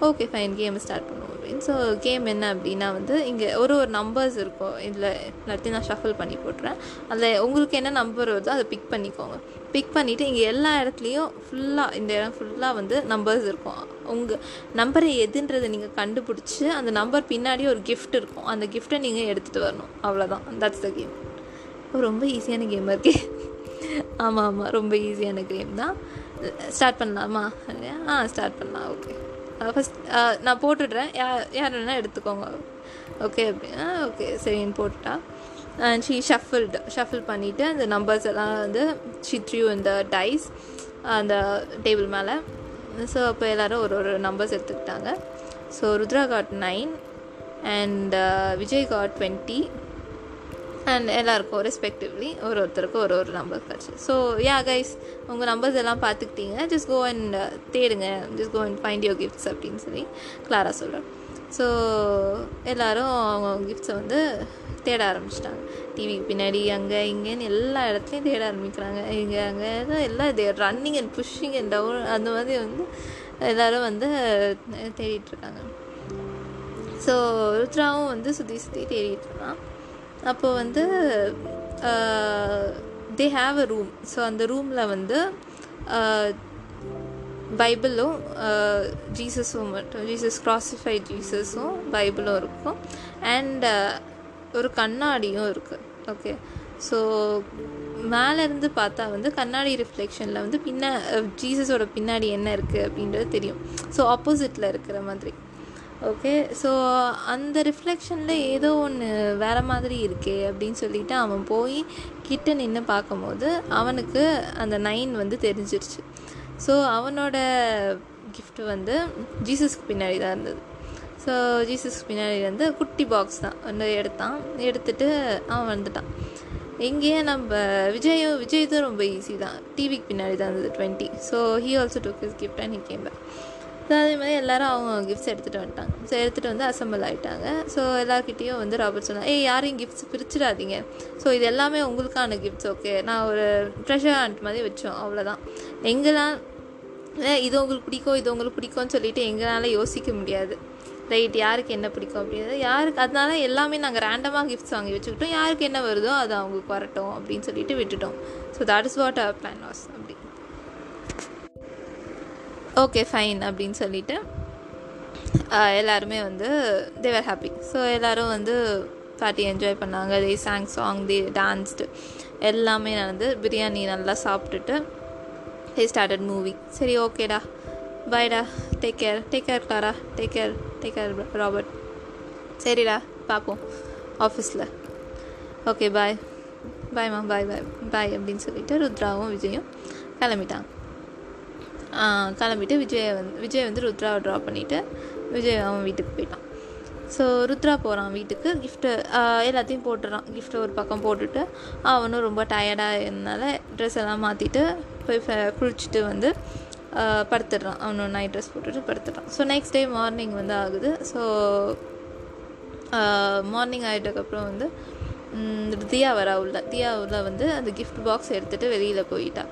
ஓகே ஃபைன் கேம் ஸ்டார்ட் பண்ணுவோம். ஸோ கேம் என்ன அப்படின்னா வந்து இங்கே ஒரு ஒரு நம்பர்ஸ் இருக்கும். இதில் எல்லாத்தையும் நான் ஷஃபில் பண்ணி போட்டுறேன். அதில் உங்களுக்கு என்ன நம்பர் வருதோ அதை பிக் பண்ணிக்கோங்க. பிக் பண்ணிவிட்டு இங்கே எல்லா இடத்துலையும் ஃபுல்லாக இந்த இடம் ஃபுல்லாக வந்து நம்பர்ஸ் இருக்கும். உங்கள் நம்பரை எதுன்றதை நீங்கள் கண்டுபிடிச்சி அந்த நம்பர் பின்னாடி ஒரு கிஃப்ட் இருக்கும். அந்த கிஃப்ட்டை நீங்கள் எடுத்துகிட்டு வரணும். அவ்வளோதான் தட்ஸ் த கேம் ரொம்ப ஈஸியான கேமாக இருக்கே. ஆமாம் ஆமாம் ரொம்ப ஈஸியான கேம் தான். ஸ்டார்ட் பண்ணலாமா? ஆ ஸ்டார்ட் பண்ணலாம். ஓகே ஃபஸ்ட் நான் போட்டுடுறேன். யார் யார் வேணால் எடுத்துக்கோங்க. ஓகே அப்படின்னா ஓகே சரின்னு போட்டுட்டா. அண்ட் ஷீ ஷஃபிள்டு ஷஃபிள் பண்ணிவிட்டு அந்த நம்பர்ஸ் எல்லாம் வந்து ஷி த்ரீ இந்த டைஸ் அந்த டேபிள் மேலே. ஸோ அப்போ எல்லோரும் ஒரு ஒரு நம்பர்ஸ் எடுத்துக்கிட்டாங்க. So Rudra got nine and Vijay got twenty and எல்லாருக்கும் ரெஸ்பெக்டிவ்லி ஒரு ஒருத்தருக்கும் ஒரு ஒரு நம்பர் கிடச்சி ஸோ யா கைஸ் உங்கள் நம்பர்ஸ் எல்லாம் பார்த்துக்கிட்டீங்க. ஜஸ்ட் கோ அண்ட் தேடுங்க. Just go and find your gifts அப்படின்னு சொல்லி கிளாரா சொல்கிறேன் ஸோ எல்லோரும் அவங்க கிஃப்ட்ஸை வந்து தேட ஆரம்பிச்சிட்டாங்க. டிவிக்கு பின்னாடி அங்கே இங்கேன்னு எல்லா இடத்துலையும் தேட ஆரம்பிக்கிறாங்க. இங்கே அங்கே எல்லாம் they running and pushing and down அந்த மாதிரி வந்து எல்லோரும் வந்து தேடிட்டுருக்காங்க ஸோ ருத்ராவும் வந்து சுற்றி சுற்றி தேடிட்டு இருக்கான். அப்போது வந்து they have a room so அந்த ரூமில் வந்து பைபிளும் ஜீசஸும் மட்டும் ஜீசஸ் கிராசிஃபை ஜீசஸும் பைபிளும் இருக்கும். அண்ட் ஒரு கண்ணாடியும் இருக்குது ஓகே ஸோ மேலேருந்து பார்த்தா வந்து கண்ணாடி ரிஃப்ளெக்ஷனில் வந்து பின்னா ஜீசஸோட பின்னாடி என்ன இருக்குது அப்படின்றது தெரியும். ஸோ ஆப்போசிட்டில் இருக்கிற மாதிரி. ஓகே ஸோ அந்த ரிஃப்ளெக்ஷனில் ஏதோ ஒன்று வேறு மாதிரி இருக்கே அப்படின்னு சொல்லிட்டு அவன் போய் கிட்ட நின்று பார்க்கும்போது அவனுக்கு அந்த நைன் வந்து தெரிஞ்சிருச்சு. ஸோ அவனோட கிஃப்ட் வந்து ஜீசஸ்க்கு பின்னாடி தான் இருந்தது. ஸோ ஜீசஸ்க்கு பின்னாடி வந்து குட்டி பாக்ஸ் தான். வந்து எடுத்தான். எடுத்துட்டு அவன் வந்துட்டான். இங்கேயே நம்ம விஜயும் விஜய் தான் ரொம்ப ஈஸி தான். டிவிக்கு பின்னாடி தான் இருந்தது twenty so he also took his gift and he came back so அதே மாதிரி எல்லோரும் அவங்க கிஃப்ட்ஸ் எடுத்துகிட்டு வந்துட்டாங்க. ஸோ எடுத்துகிட்டு வந்து அசம்பிள் ஆகிட்டாங்க ஸோ எல்லாருக்கிட்டேயும் வந்து ராபர்ட் சொன்னாங்க ஏய் யாரையும் கிஃப்ட்ஸ் பிரிச்சிடாதீங்க. ஸோ இது எல்லாமே உங்களுக்கான கிஃப்ட்ஸ் ஓகே நான் ஒரு ட்ரெஷர் ஹண்ட் மாதிரி வச்சோம் அவ்வளோதான் எங்கெல்லாம் இது உங்களுக்கு பிடிக்கும் இது உங்களுக்கு பிடிக்கும்னு சொல்லிட்டு எங்களால் யோசிக்க முடியாது. ரைட் யாருக்கு என்ன பிடிக்கும் அப்படின்றது. யாருக்கு அதனால எல்லாமே நாங்கள் ரேண்டமாக கிஃப்ட்ஸ் வாங்கி வச்சுக்கிட்டோம். யாருக்கு என்ன வருதோ அது அவங்களுக்கு வரட்டும் அப்படின்னு சொல்லிட்டு விட்டுட்டோம். So that is what our plan was அப்படி ஓகே ஃபைன் அப்படின்னு சொல்லிட்டு எல்லாருமே வந்து தேவர் ஹாப்பி ஸோ எல்லோரும் வந்து பார்ட்டி என்ஜாய் பண்ணாங்க. They sang song they danced எல்லாமே நடந்து பிரியாணி நல்லா சாப்பிட்டுட்டு ஹே ஸ்டார்டட் மூவி சரி ஓகேடா பாய்டா take care take care Clara take care take care Robert சரிடா பார்ப்போம் ஆஃபீஸில் ஓகே பாய் பாய்மா பாய் பாய் பாய் அப்படின்னு சொல்லிட்டு ருத்ராவும் விஜயும் கிளம்பிட்டாங்க. கிளம்பிட்டு விஜயை வந்து விஜய் வந்து ருத்ராவை ட்ரா பண்ணிவிட்டு விஜய் அவன் வீட்டுக்கு போயிட்டான். ஸோ ருத்ரா போகிறான் வீட்டுக்கு கிஃப்ட்டு எல்லாத்தையும் போட்டுறான். கிஃப்ட்டை ஒரு பக்கம் போட்டுட்டு அவனும் ரொம்ப டயர்டாக இருந்தனால ட்ரெஸ் எல்லாம் மாற்றிட்டு போய் குளிச்சுட்டு வந்து படுத்துடுறான். அவனோட நைட் ட்ரெஸ் போட்டுட்டு படுத்துடுறான். ஸோ நெக்ஸ்ட் டே மார்னிங் வந்து ஆகுது. ஸோ மார்னிங் ஆகிட்டதுக்கப்புறம் வந்து தியா வரா உள்ள. தியா உள்ள வந்து அந்த கிஃப்ட் பாக்ஸ் எடுத்துகிட்டு வெளியில் போயிட்டான்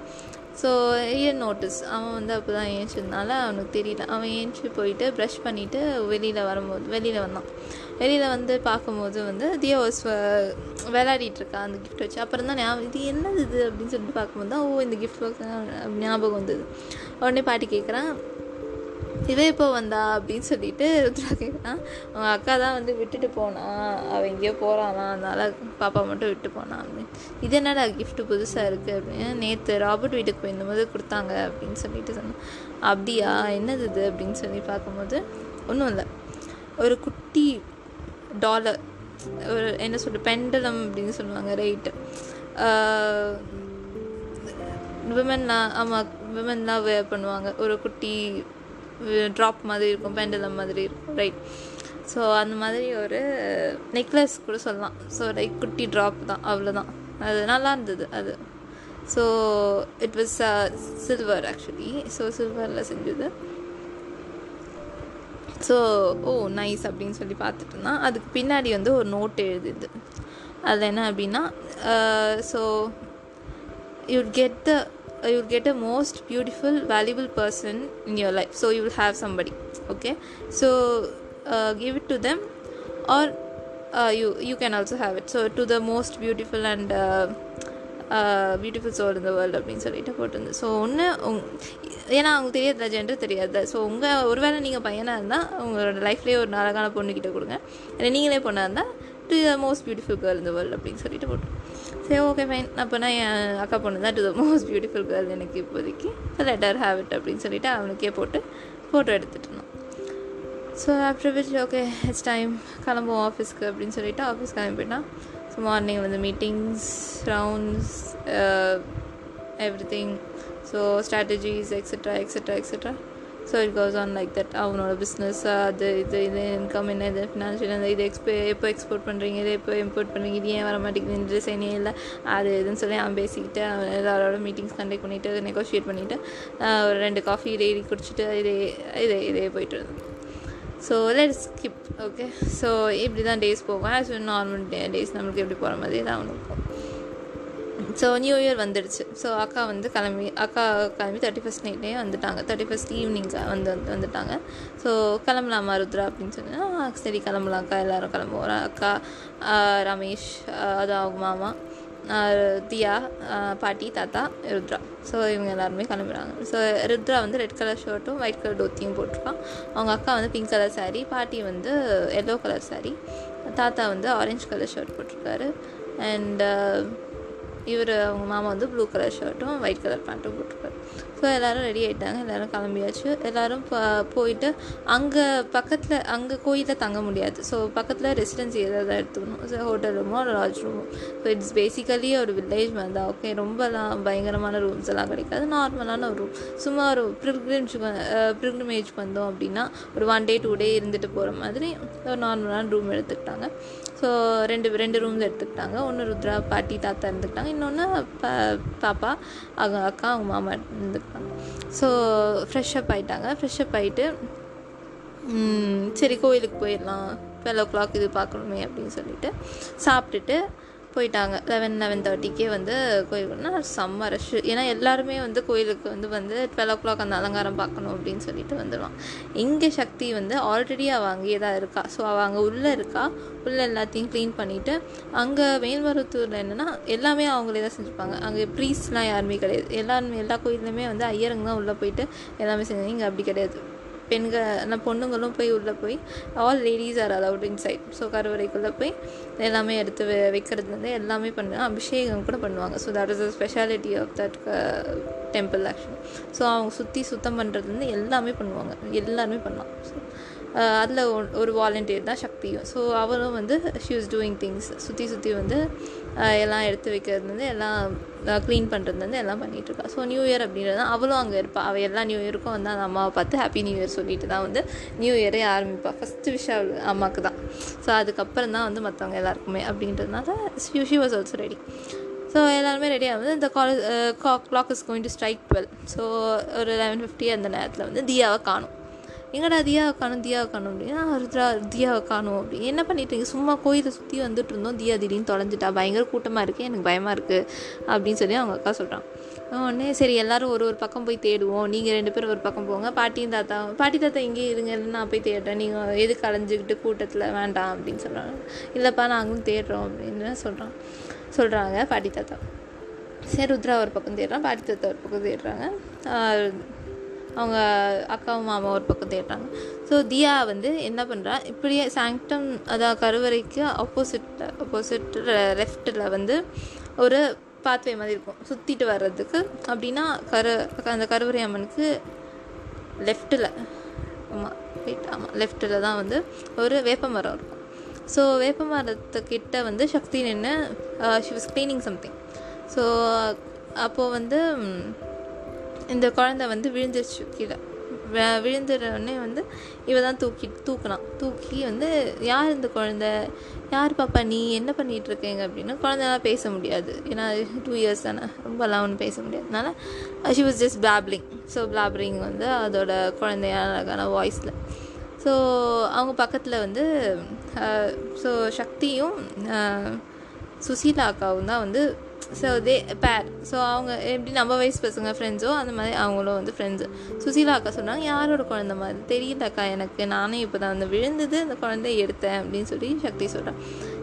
ஸோ இயர் நோட்டீஸ் அவன் வந்து அப்போ தான் ஏஞ்சதுனால அவனுக்கு தெரியல. அவன் ஏஞ்சி போயிட்டு ப்ரஷ் பண்ணிவிட்டு வெளியில் வரும்போது வெளியில் வந்தான். வெளியில் வந்து பார்க்கும்போது வந்து தியோஸ் uh, விளையாடிட்டு இருக்கா அந்த கிஃப்ட் வச்சு. அப்புறம் தான் ஞாபகம் இது என்னது இது அப்படின்னு சொல்லிட்டு பார்க்கும்போது தான் ஓ இந்த கிஃப்ட் ஞாபகம் வந்தது. உடனே பாட்டி கேட்குறான் இவ இப்போ வந்தா அப்படின்னு சொல்லிட்டு ருத்ரா கேட்குறான் அவங்க அக்கா தான் வந்து விட்டுட்டு போனான் அவள் எங்கேயோ போகிறானா அதனால் பாப்பா மட்டும் விட்டு போனான் அப்படின்னு. இது என்னடா கிஃப்ட் புதுசாக இருக்குது அப்படின்னு. நேற்று ராபர்ட் வீட்டுக்கு போயிருந்தபோது கொடுத்தாங்க அப்படின்னு சொல்லிட்டு சொன்னான் அப்படியா? என்னது இது? அப்படின்னு சொல்லி பார்க்கும்போது ஒன்றும் இல்லை. ஒரு குட்டி டாலர் ஒரு என்ன சொல்கிறது பெண்டலம் அப்படின்னு சொல்லுவாங்க ரைட்டு விமன்லாம் ஆமாம் விமன்லாம் வேர் பண்ணுவாங்க. ஒரு குட்டி ட்ராப் மாதிரி இருக்கும் பெண்டலம் மாதிரி இருக்கும் ரைட் ஸோ அந்த மாதிரி ஒரு நெக்லஸ் கூட சொல்லலாம். ஸோ லைக் குட்டி ட்ராப் தான் அவ்வளோதான் அது நல்லா இருந்தது அது. So it was silver actually so சில்வரில் செஞ்சது. ஸோ ஓ நைஸ் அப்படின்னு சொல்லி பார்த்துட்டு இருந்தான். அதுக்கு பின்னாடி வந்து ஒரு நோட் எழுதுது அதில் என்ன அப்படின்னா so you get the you will get a most beautiful valuable person in your life. So you will have somebody okay? So give it to them or you you can also have it so to the most beautiful and beautiful soul இந்த world அப்படின்னு சொல்லிட்டு போட்டிருந்து so ஒன்று உங் ஏன்னா அவங்க தெரியாத gender தெரியாது. So உங்கள் ஒருவேளை நீங்கள் பையனாக இருந்தால் உங்களோட லைஃப்லேயே ஒரு அழகான பொண்ணுக்கிட்ட கொடுங்க. இல்லை நீங்களே பொண்ணாக இருந்தால் to the most beautiful girl இந்த வேர்ல்டு அப்படின்னு சொல்லிட்டு போட்டோம். சரி ஓகே ஃபைன் அப்போனா என் அக்கா பொண்ணு தான் to the most beautiful girl எனக்கு இப்போதைக்கு. லெட்டர் ஹேவிட் அப்படின்னு சொல்லிட்டு அவனுக்கே போட்டு ஃபோட்டோ எடுத்துகிட்டு இருந்தோம். So after which okay it's time கிளம்புவோம் ஆஃபீஸ்க்கு அப்படின்னு சொல்லிட்டு ஆஃபீஸ் கிளம்பிட்டான் ஸோ மார்னிங் வந்து meetings rounds everything so strategies etcetera etcetera etcetera so it goes on like that அவனோட பிஸ்னஸ் அது இது இது இன்கம் என்ன இது ஃபினான்ஷியல் இந்த இது எக்ஸ்போ எப்போ எக்ஸ்போர்ட் பண்ணுறீங்க இது எப்போ இம்போர்ட் பண்ணுறீங்க இது ஏன் வர மாட்டேங்குது இந்த டிசைனே இல்லை அது இதுன்னு சொல்லி அவன் பேசிக்கிட்டு அவன் எல்லாரோட மீட்டிங்ஸ் கண்டக்ட் பண்ணிவிட்டு நெகோஷியேட் பண்ணிவிட்டு ஒரு ரெண்டு காஃபி டெய்லி குடிச்சிட்டு இதே இதே இதே போயிட்டு இருந்தோம் so let skip okay so இப்படி தான் டேஸ் போகும். ஆஸ் நார்மல் டே டேஸ் நம்மளுக்கு எப்படி போகிற மாதிரி தான் அவனுக்கு போகும். ஸோ நியூ இயர் வந்துடுச்சு. ஸோ அக்கா வந்து கிளம்பி அக்கா கிளம்பி தேர்ட்டி ஃபஸ்ட் நைட்லேயே வந்துட்டாங்க. தேர்ட்டி ஃபஸ்ட் ஈவினிங் வந்து வந்து வந்துட்டாங்க. ஸோ கிளம்பலாமா ருத்ரா அப்படின்னு சொன்னால் சரி கிளம்பலாம் அக்கா. எல்லோரும் கிளம்புவோம். அக்கா ரமேஷ் அது அவங்க மாமா தியா பாட்டி தாத்தா ருத்ரா. ஸோ இவங்க எல்லாருமே கிளம்புறாங்க. ஸோ ருத்ரா வந்து ரெட் கலர் ஷர்ட்டும் ஒயிட் கலர் டோத்தியும் போட்டிருக்கான். அவங்க அக்கா வந்து பிங்க் கலர் சாரீ பாட்டி வந்து எல்லோ கலர் சாரீ தாத்தா வந்து ஆரஞ்சு கலர் ஷர்ட் போட்டிருக்காரு. அண்ட் இவர் அவங்க மாமா வந்து ப்ளூ கலர் ஷர்ட்டும் ஒயிட் கலர் பேண்ட்டும் போட்டிருக்காரு ஸோ எல்லோரும் ரெடி ஆகிட்டாங்க எல்லோரும் கிளம்பியாச்சு. எல்லோரும் போயிட்டு அங்கே பக்கத்தில் அங்கே கோயிலில் தங்க முடியாது. ஸோ பக்கத்தில் ரெசிடென்சி ஏதாவது எடுத்துக்கணும். ஸோ ஹோட்டல் ரூமோ லாட்ஜ் ரூமோ ஸோ இட்ஸ் பேசிக்கலி ஒரு வில்லேஜ் மாதிரி தான். ஓகே ரொம்பலாம் பயங்கரமான ரூம்ஸ் எல்லாம் கிடைக்காது. நார்மலான ஒரு ரூம் சும்மா ஒரு ப்ரில்கிரிம்ஜுக்கு ப்ரிக்ரிமேஜ் வந்தோம் அப்படின்னா ஒரு ஒன் டே டூ டே இருந்துட்டு போகிற மாதிரி ஒரு நார்மலான ரூம் எடுத்துக்கிட்டாங்க. ஸோ ரெண்டு ரெண்டு ரூம்ஸ் எடுத்துக்கிட்டாங்க. ஒன்று ருத்ரா பாட்டி தாத்தா இருந்துக்கிட்டாங்க. இன்னொன்று பா பாப்பா அவங்க அக்கா அவங்க மாமா இருந்துக்கிட்டாங்க. ஸோ ஃப்ரெஷ்அப் ஆகிட்டாங்க ஃப்ரெஷ்அப் ஆகிட்டு சரி கோயிலுக்கு போயிடலாம். டுவெல் ஓ கிளாக் இது பார்க்கணுமே அப்படின்னு சொல்லிட்டு சாப்பிட்டுட்டு போயிட்டாங்க. லெவன் லெவன் தேர்ட்டிக்கே வந்து கோயிலுக்குன்னா செம்ம ரஷ்ஷு ஏன்னா எல்லாருமே வந்து கோயிலுக்கு வந்து வந்து டுவெல் ஓ கிளாக் அந்த அலங்காரம் பார்க்கணும் அப்படின்னு சொல்லிட்டு வந்துடுவான். இங்கே சக்தி வந்து ஆல்ரெடி அவள் அங்கேயே தான் இருக்கா. ஸோ அவள் அங்கே உள்ளே இருக்கா. உள்ளே எல்லாத்தையும் க்ளீன் பண்ணிவிட்டு அங்கே மேல்மருவத்தூரில் என்னென்னா எல்லாமே அவங்களே தான் செஞ்சுருப்பாங்க. அங்கே ப்ரீஸ்லாம் யாருமே கிடையாது. எல்லாருமே எல்லா கோயிலுமே வந்து ஐயருங்க தான் உள்ளே போயிட்டு எல்லாமே செஞ்சாங்க இங்கே அப்படி கிடையாது. பெண்கள் அந்த பொண்ணுங்களும் போய் உள்ளே போய் all ladies are allowed inside so கருவறைக்குள்ளே போய் எல்லாமே எடுத்து வை வைக்கிறதுலேருந்து எல்லாமே பண்ண அபிஷேகம் கூட பண்ணுவாங்க. So that is a speciality of that temple actually so அவங்க சுற்றி சுத்தம் பண்ணுறதுலேருந்து எல்லாமே பண்ணுவாங்க. எல்லாருமே பண்ணலாம். ஸோ uh, அதில் ஒரு வாலண்டியர் தான் சக்தியும். ஸோ அவரும் வந்து ஷி வாஸ் டூயிங் திங்ஸ் சுற்றி சுற்றி வந்து எல்லாம் எடுத்து வைக்கிறதுலேருந்து எல்லாம் க்ளீன் பண்ணுறதுலேருந்து எல்லாம் பண்ணிகிட்ருக்கா ஸோ நியூ இயர் அப்படின்றது அவளும் அங்கே இருப்பாள் அவள் எல்லா நியூ இயருக்கும் வந்து அந்த அம்மாவை பார்த்து ஹாப்பி நியூ இயர் சொல்லிட்டு தான் வந்து நியூ இயரே ஆரம்பிப்பாள் ஃபஸ்ட்டு விஷயம் அவள் அம்மாவுக்கு தான். ஸோ அதுக்கப்புறம் தான் வந்து மற்றவங்க எல்லாருக்குமே அப்படின்றதுனால she was also ready so எல்லாருமே ரெடி ஆகுது இந்த college clock is going to strike twelve so ஒரு லெவன் ஃபிஃப்டி அந்த நேரத்தில் வந்து தியாவை காணும். எங்கடா தியாவை காணும் தியாவை காணும் அப்படின்னா ருத்ரா தியாவை காணும் அப்படி. என்ன பண்ணிட்டு சும்மா கோயிலை சுற்றி வந்துட்டு இருந்தோம். தியா திடீர்னு தொலைஞ்சிட்டா. பயங்கர கூட்டமாக இருக்குது எனக்கு பயமாக இருக்குது அப்படின்னு சொல்லி அவங்க அக்கா சொல்கிறான் உடனே சரி எல்லோரும் ஒரு ஒரு பக்கம் போய் தேடுவோம். நீங்கள் ரெண்டு பேரும் ஒரு பக்கம் போங்க. பாட்டியும் தாத்தா பாட்டி தாத்தா இங்கே இருங்க. நான் போய் தேடுறேன். நீங்கள் எதுக்கு அலைஞ்சிக்கிட்டு கூட்டத்தில் வேண்டாம் அப்படின்னு சொல்கிறாங்க இல்லைப்பா நாங்களும் தேடுறோம் அப்படின்னு சொல்கிறான் சொல்கிறாங்க பாட்டி தாத்தா. சரி ருத்ரா ஒரு பக்கம் தேடுறான். பாட்டி தாத்தா ஒரு பக்கம் தேடுறாங்க. அவங்க அக்காவும் மாமா ஒரு பக்கம் தேடுறாங்க. ஸோ தியா வந்து என்ன பண்ணுறா இப்படியே சாங்டம் அதான் கருவறைக்கு ஆப்போசிட் ஆப்போசிட் லெஃப்ட்டில் வந்து ஒரு பாத்வே மாதிரி இருக்கும். சுற்றிட்டு வர்றதுக்கு. அப்படின்னா கரு அந்த கருவறை அம்மனுக்கு லெஃப்ட்டில் ஆமாம் ரைட் ஆமாம் லெஃப்ட்டில் தான் வந்து ஒரு வேப்ப மரம் இருக்கும். ஸோ வேப்ப மரத்துக்கிட்ட வந்து சக்தி நின்று she was cleaning something so அப்போது வந்து இந்த குழந்த வந்து விழுந்துருச்சு கீழே. விழுந்துடனே வந்து இவ தான் தூக்கி தூக்கினான். தூக்கி வந்து யார் இந்த குழந்த? யார் பாப்பா நீ? என்ன பண்ணிகிட்டு இருக்கீங்க அப்படின்னு குழந்தைலாம் பேச முடியாது. ஏன்னா டூ இயர்ஸ் தானே. ரொம்பலாம் ஒன்றும் பேச முடியாதுனால she was just blabbering so blabbering வந்து அதோட குழந்தையான அழகான வாய்ஸில் ஸோ அவங்க பக்கத்தில் வந்து ஸோ சக்தியும் சுசீலா அக்காவும் தான் வந்து ஸோ தே பேர் ஸோ அவங்க எப்படி நம்ம வயசு பசங்க ஃப்ரெண்ட்ஸோ அந்த மாதிரி அவங்களும் வந்து ஃப்ரெண்ட்ஸு சுசீலா அக்கா சொன்னாங்க யாரோட குழந்த மாதிரி? தெரியலக்கா எனக்கு. நானே இப்போ தான் வந்து விழுந்தது அந்த குழந்தைய எடுத்தேன் அப்படின்னு சொல்லி சக்தி சொல்கிறேன்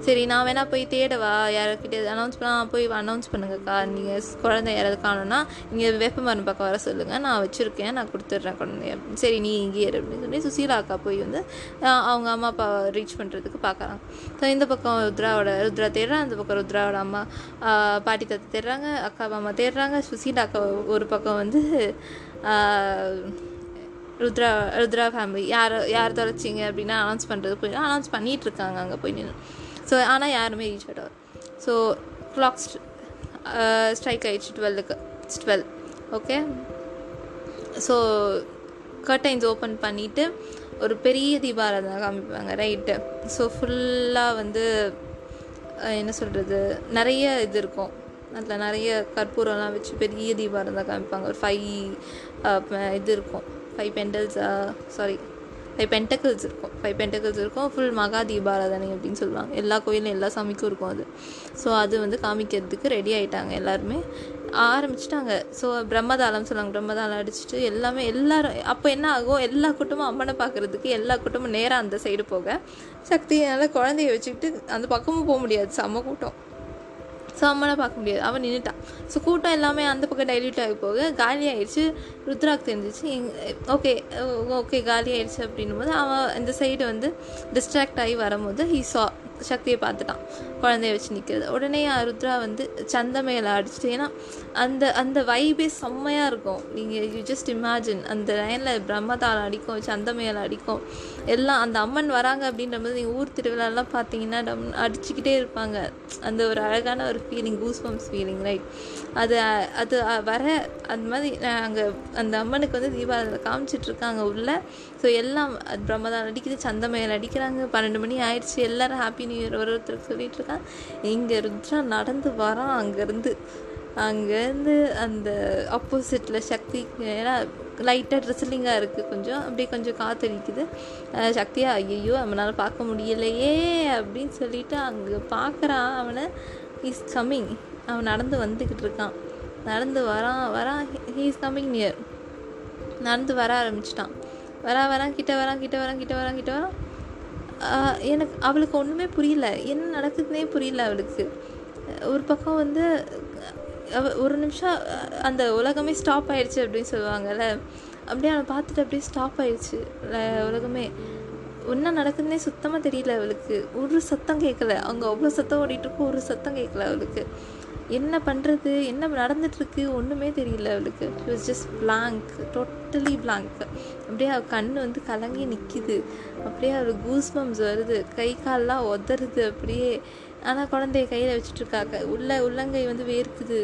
சரி நான் வேணால் போய் தேடவா? யாருக்கிட்ட அனௌன்ஸ் பண்ணால் போய் அனௌன்ஸ் பண்ணுங்கக்கா நீங்கள் குழந்தை யாராவது காணும்னா நீங்கள் வேப்ப மரம் பக்கம் வர சொல்லுங்கள் நான் வச்சுருக்கேன் நான் கொடுத்துட்றேன் குழந்தைய. சரி நீ இங்கேயே இரு அப்படின்னு சொல்லி சுசீலா அக்கா போய் வந்து அவங்க அம்மா அப்பா ரீச் பண்ணுறதுக்கு பார்க்குறாங்க ஸோ இந்த பக்கம் ருத்ராவோட ருத்ரா தேடுறான் அந்த பக்கம் ருத்ராவோட அம்மா பாட்டி தாத்தா தேடுறாங்க அக்கா மாமா தேடுறாங்க. சுசீலா அக்கா ஒரு பக்கம் வந்து ருத்ரா ருத்ரா ஃபேமிலி யார் யார் தொலைச்சிங்க அப்படின்னா அனௌன்ஸ் பண்ணுறது போய் அனௌன்ஸ் பண்ணிகிட்டு இருக்காங்க அங்கே போய் நின்று ஸோ ஆனால் யாருமே ரீச் ஆகிட்டார் ஸோ கிளாக் ஸ்ட்ரைக் ஆயிடுச்சு டுவெல்லுக்கு twelve okay so curtains open பண்ணிவிட்டு ஒரு பெரிய தீபாராதனை காமிப்பாங்க ரைட்டு ஸோ ஃபுல்லாக வந்து என்ன சொல்கிறது நிறைய இது இருக்கும். அதில் நிறைய கற்பூரம்லாம் வச்சு பெரிய தீபாராதனை காமிப்பாங்க. ஒரு ஃபைவ் இது இருக்கும். ஃபைவ் பெண்டல்ஸா சாரி ஃபைவ் பென்டக்கிள்ஸ் இருக்கும். ஃபைவ் பென்டக்கிள்ஸ் இருக்கும். ஃபுல் மகா தீபாராதனை அப்படின்னு சொல்லுவாங்க. எல்லா கோயிலும் எல்லா சாமிக்கும் இருக்கும் அது. ஸோ அது வந்து காமிக்கிறதுக்கு ரெடி ஆகிட்டாங்க எல்லாருமே. ஆரம்பிச்சிட்டாங்க. ஸோ பிரம்மதாளம் சொல்லுவாங்க. பிரம்மதாளம் அடிச்சுட்டு எல்லாமே எல்லாரும் அப்போ என்ன ஆகும்? எல்லா கூட்டமும் அம்மனை பார்க்கறதுக்கு எல்லா கூட்டமும் நேராக அந்த சைடு போக சக்தியால் குழந்தைய வச்சுக்கிட்டு அந்த பக்கமும் போக முடியாது. செம்ம கூட்டம். ஸோ அம்மனை பார்க்க முடியாது. அவன் நின்றுட்டான் ஸோ கூட்டம் எல்லாமே அந்த பக்கம் டைல்யூட் ஆகி போக காலி ஆயிடுச்சு ருத்ராக் தெரிஞ்சிச்சு. ஓகே ஓகே காலி ஆயிடுச்சு அப்படின்னும் போது அவன் இந்த சைடு வந்து டிஸ்ட்ராக்ட் ஆகி வரும்போது ஹீ சா சக்தியை பார்த்துட்டான். குழந்தைய வச்சு நிற்கிறது உடனே ருத்ரா வந்து சந்த மேலே அடிச்சுட்டு ஏன்னா அந்த அந்த வைபே செம்மையாக இருக்கும். நீங்கள் யூ ஜஸ்ட் இமேஜின் அந்த லைனில் பிரம்மதாளம் அடிக்கும் சந்தமையில் மேலே அடிக்கும். எல்லாம் அந்த அம்மன் வராங்க அப்படின்ற போது நீங்கள் ஊர் திருவிழாலாம் பார்த்தீங்கன்னா டம் அடிச்சுக்கிட்டே இருப்பாங்க. அந்த ஒரு அழகான ஒரு feeling goose bumps feeling right அது அது வர அந்த மாதிரி அங்கே அந்த அம்மனுக்கு வந்து தீபாவளி காமிச்சிட்ருக்காங்க உள்ள ஸோ எல்லாம் அது பிரம்மதான் அடிக்குது சந்தமையில் அடிக்கிறாங்க. பன்னெண்டு மணி ஆயிடுச்சு. எல்லோரும் ஹாப்பி நியூ இயர் ஒரு ஒருத்தருக்கு சொல்லிட்டு இருக்கான் இங்கே ருத்ரா நடந்து வரான் அங்கேருந்து. அங்கேருந்து அந்த ஆப்போசிட்டில் சக்தி ஏன்னா லைட்டாக ட்ரெஸ்லிங்காக இருக்குது கொஞ்சம். அப்படியே கொஞ்சம் காற்றடிக்குது சக்தியாக சக்தியா ஐயோ அவனால் பார்க்க முடியலையே அப்படின்னு சொல்லிட்டு அங்கே பார்க்குறான் அவனை இஸ் கம்மிங் அவன் நடந்து வந்துக்கிட்டு இருக்கான். நடந்து வரான் வரான் ஹீ இஸ் கம்மிங் நியர் நடந்து வர ஆரம்பிச்சிட்டான். வரா வரான் கிட்ட வரான் கிட்ட வரான் கிட்ட வரான் கிட்ட வரான் எனக்கு அவளுக்கு ஒன்றுமே புரியல. என்ன நடக்குதுன்னே புரியல அவளுக்கு. ஒரு பக்கம் வந்து ஒரு நிமிஷம் அந்த உலகமே ஸ்டாப் ஆயிடுச்சு அப்படின்னு சொல்லுவாங்கல்ல. அப்படியே அவனை பார்த்துட்டு அப்படியே ஸ்டாப் ஆயிடுச்சு உலகமே. என்ன நடக்குதுன்னே சுத்தமாக தெரியல அவளுக்கு. ஒரு சத்தம் கேட்கல. அவங்க அவ்வளோ சத்தம் ஓடிட்டு இருக்கும் ஒரு சத்தம் கேட்கல அவளுக்கு. என்ன பண்ணுறது என்ன நடந்துட்டுருக்கு? ஒன்றுமே தெரியல அவளுக்கு. She was just blank totally blank அப்படியே அவள் கண் வந்து கலங்கி நிற்கிது அப்படியே அவள் கூஸ் பம்ஸ் வருது. கை கால்லாம் உதறுது அப்படியே. ஆனால் குழந்தைய கையில் வச்சுட்ருக்காங்க உள்ள உள்ளங்கை வந்து வேர்க்குது.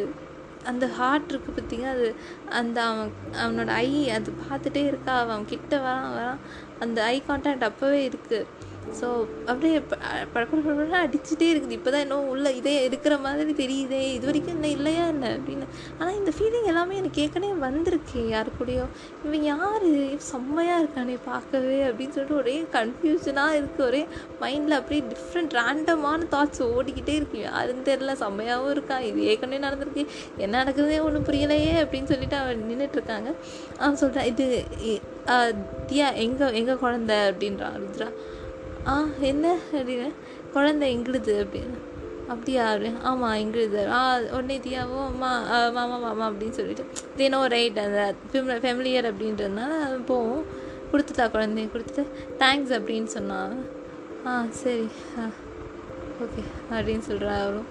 அந்த ஹார்ட் இருக்குது பார்த்தீங்க அது அந்த அவன் அவனோட ஐ அது பார்த்துட்டே இருக்கா. அவன் கிட்ட வரான் வரான். அந்த ஐ கான்டாக்ட் அப்போவே இருக்குது ஸோ அப்படியே ப- பட அடிச்சுட்டே இருக்குது. இப்போ தான் இன்னும் உள்ள இதே இருக்கிற மாதிரி தெரியுதே. இது வரைக்கும் இன்னும் இல்லையா என்ன அப்படின்னு. ஆனால் இந்த ஃபீலிங் எல்லாமே எனக்கு ஏற்கனவே வந்திருக்கு யாரு கூடயோ இவன் யார்? செம்மையாக இருக்கானே பார்க்கவே அப்படின்னு சொல்லிட்டு ஒரே கன்ஃபியூஷனாக இருக்குது ஒரே மைண்டில் அப்படியே டிஃப்ரெண்ட் ரேண்டமான தாட்ஸ் ஓடிக்கிட்டே இருக்கு. யாருன்னு தெரில செம்மையாகவும் இருக்கான் இது ஏற்கனவே நடந்திருக்கு. என்ன நடக்குதுன்னே ஒன்றும் புரியலையே அப்படின்னு சொல்லிட்டு அவன் நின்றுட்டுருக்காங்க அவன் சொல்கிறான் இது தியா எங்கே எங்கள் குழந்த அப்படின்றான் ருத்ரா. ஆ என்ன? அப்படின்னு. குழந்தை எங்களுது அப்படின்னு. அப்படியா அப்படின்னு. ஆமாம் எங்களுது ஆ உடனே தியாவும் அம்மா மாமா மாமா அப்படின்னு சொல்லிட்டு. தினம் ரைட் அந்த ஃபெமிலியர் அப்படின்றதுனால போவோம். கொடுத்துட்டா குழந்தைய கொடுத்துட்டு. தேங்க்ஸ் அப்படின்னு சொன்னான் ஆ சரி. ஆ ஓகே அப்படின்னு சொல்கிறான் அவரும்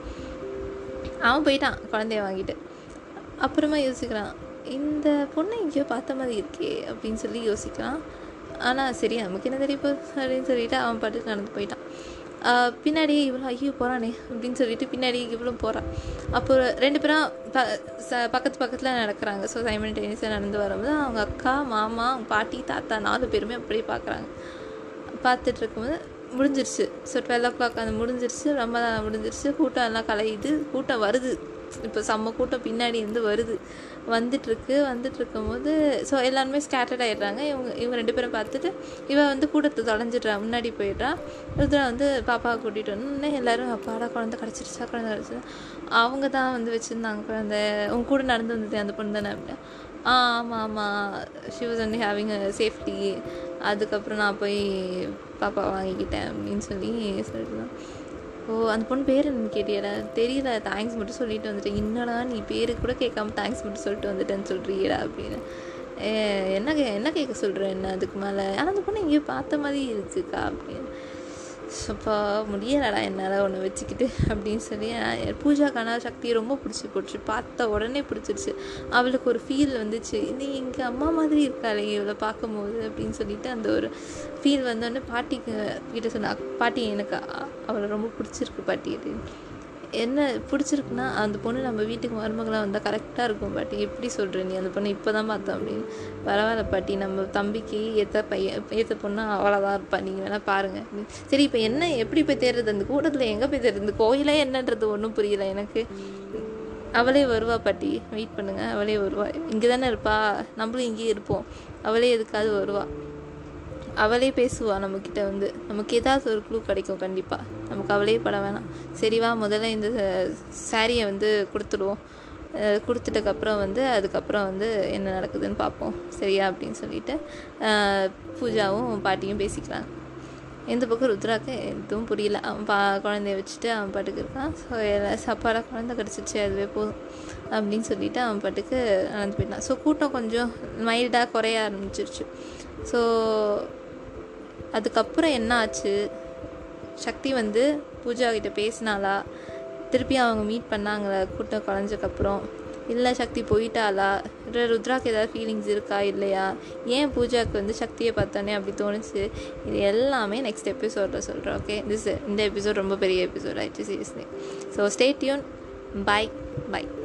அவன் போயிட்டான் குழந்தைய வாங்கிட்டு. அப்புறமா யோசிக்கிறான் இந்த பொண்ணை எங்கேயோ பார்த்த மாதிரி இருக்கே அப்படின்னு சொல்லி யோசிக்கிறான். ஆனால் சரி நமக்கு என்ன தெரியுது அப்படின்னு சொல்லிட்டு அவன் பாட்டுக்கு நடந்து போயிட்டான். பின்னாடியே பின்னாடி இவ்வளோ ஐயோ போகிறானே அப்படின்னு சொல்லிட்டு பின்னாடி இவ்வளோ போகிறான் அப்போ ரெண்டு பேரும் ப ச பக்கத்து பக்கத்தில் நடக்கிறாங்க. ஸோ சைமன் சைமல்டேனியஸாக நடந்து வரும்போது அவங்க அக்கா மாமா அவங்க பாட்டி தாத்தா நாலு பேருமே அப்படியே பார்க்குறாங்க பார்த்துட்டு இருக்கும்போது முடிஞ்சிருச்சு. ஸோ டுவெல் ஓ கிளாக் அந்த முடிஞ்சிருச்சு ரமதான் முடிஞ்சிருச்சு. கூட்டம் எல்லாம் கலையுது. கூட்டம் வருது. இப்போ செம்ம கூட்டம் பின்னாடி இருந்து வருது. வந்துட்டுருக்கு வந்துட்டுருக்கும் போது ஸோ எல்லாருமே ஸ்கேட்டர்ட் ஆகிடுறாங்க இவங்க இவங்க ரெண்டு பேரும் பார்த்துட்டு இவன் வந்து கூட்டத்தை தொலைஞ்சிடுறா முன்னாடி போயிடுறான் ருத்ரா வந்து பாப்பாவை கூட்டிகிட்டு வந்து எல்லோரும் அப்பாடா குழந்தை கிடச்சிருச்சா குழந்தை கிடச்சிருச்சா? அவங்க தான் வந்து வச்சுருந்தாங்க குழந்தை. உங்க கூட நடந்து வந்தது அந்த பொண்ணு தானே அப்படின்னா. ஆ ஆமாம் ஆமாம் she was only having safety அதுக்கப்புறம் நான் போய் பாப்பா வாங்கிக்கிட்டேன் அப்படின்னு சொல்லி சொல்லிட்டு ஓ அந்த பொண்ணு பேர் என்னன்னு கேட்டியடா? தெரியல தேங்க்ஸ் மட்டும் சொல்லிட்டு வந்துட்டேன். என்னடா நீ பேரு கூட கேட்காம தேங்க்ஸ் மட்டும் சொல்லிட்டு வந்துட்டேன்னு சொல்கிறியடா அப்படின்னு. என்ன கே என்ன கேட்க சொல்கிறேன் என்ன அதுக்கு மேலே? ஆனால் அந்த பொண்ணு எங்கேயோ பார்த்த மாதிரி இருக்குக்கா அப்படின்னு. அப்பா முடியலடா என்னால் ஒன்று வச்சுக்கிட்டு அப்படின்னு சொல்லி பூஜாக்கான சக்தியை ரொம்ப பிடிச்சி போச்சு பார்த்த உடனே பிடிச்சிருச்சு. அவளுக்கு ஒரு ஃபீல் வந்துச்சு. இது எங்கள் அம்மா மாதிரி இருக்காளே இவளை பார்க்கும்போது அப்படின்னு சொல்லிட்டு அந்த ஒரு ஃபீல் வந்தோடனே பாட்டிக்கு கிட்ட சொன்னா பாட்டி எனக்கு அவளை ரொம்ப பிடிச்சிருக்கு பாட்டி அப்படின்னு என்ன பிடிச்சிருக்குன்னா அந்த பொண்ணு நம்ம வீட்டுக்கு மருமகளாக வந்தால் கரெக்டாக இருக்கும் பாட்டி. எப்படி சொல்கிற நீ? அந்த பொண்ணு இப்போ தான் பார்த்தோம் அப்படின்னு பரவாயில்ல பாட்டி நம்ம தம்பிக்கு ஏற்ற பையன் ஏற்ற பொண்ணு அவ்வளோதான் இருப்பாள் இருப்பா. நீங்கள் வேணால் பாருங்கள் சரி இப்போ என்ன எப்படி போய் தேடுறது? அந்த கூட்டத்தில் எங்கே போய் தேடுறது? கோயிலே என்னன்றது ஒன்றும் புரியல எனக்கு. அவளே வருவா பாட்டி. வெயிட் பண்ணுங்கள் அவளே வருவா. இங்கே தானே இருப்பா. நம்மளும் இங்கேயே இருப்போம். அவளே எதுக்காவது வருவா. அவளே பேசுவா நம்மக்கிட்ட வந்து. நமக்கு ஏதாவது ஒரு க்ளூ கிடைக்கும் கண்டிப்பாக நமக்கு அவளே பட வேணாம். சரிவா முதல்ல இந்த சாரியை வந்து கொடுத்துடுவோம். கொடுத்துட்டக்கப்புறம் வந்து அதுக்கப்புறம் வந்து என்ன நடக்குதுன்னு பார்ப்போம். சரியா? அப்படின்னு சொல்லிட்டு பூஜாவும் பாட்டியும் பேசிக்கிறாங்க. எந்த பக்கம் ருத்ராக்கு எதுவும் புரியல. அவன் பா குழந்தைய வச்சுட்டு அவன் பாட்டுக்கு இருக்கான். ஸோ எல்லாம் சாப்பாடாக குழந்தை கிடச்சிச்சு அதுவே போதும். அப்படின்னு சொல்லிட்டு அவன் பாட்டுக்கு நடந்து போயிட்டான். ஸோ கூட்டம் கொஞ்சம் மைல்டாக குறைய ஆரம்பிச்சிருச்சு. ஸோ அதுக்கப்புறம் என்ன ஆச்சு? சக்தி வந்து பூஜா கிட்ட பேசினாலா திருப்பி அவங்க மீட் பண்ணாங்களா? கூட்டம் குறைஞ்சக்கப்புறம் இல்லை சக்தி போயிட்டாளா? ருத்ராக்கு ஏதாவது ஃபீலிங்ஸ் இருக்கா? இல்லையா? ஏன் பூஜாவுக்கு வந்து சக்தியை பார்த்தோன்னே அப்படி தோணுச்சு? இது எல்லாமே நெக்ஸ்ட் எபிசோடில் சொல்கிறேன் ஓகே திஸ் இந்த எபிசோட் ரொம்ப பெரிய எபிசோட் ஆயிடுச்சு seriously so stay tuned bye bye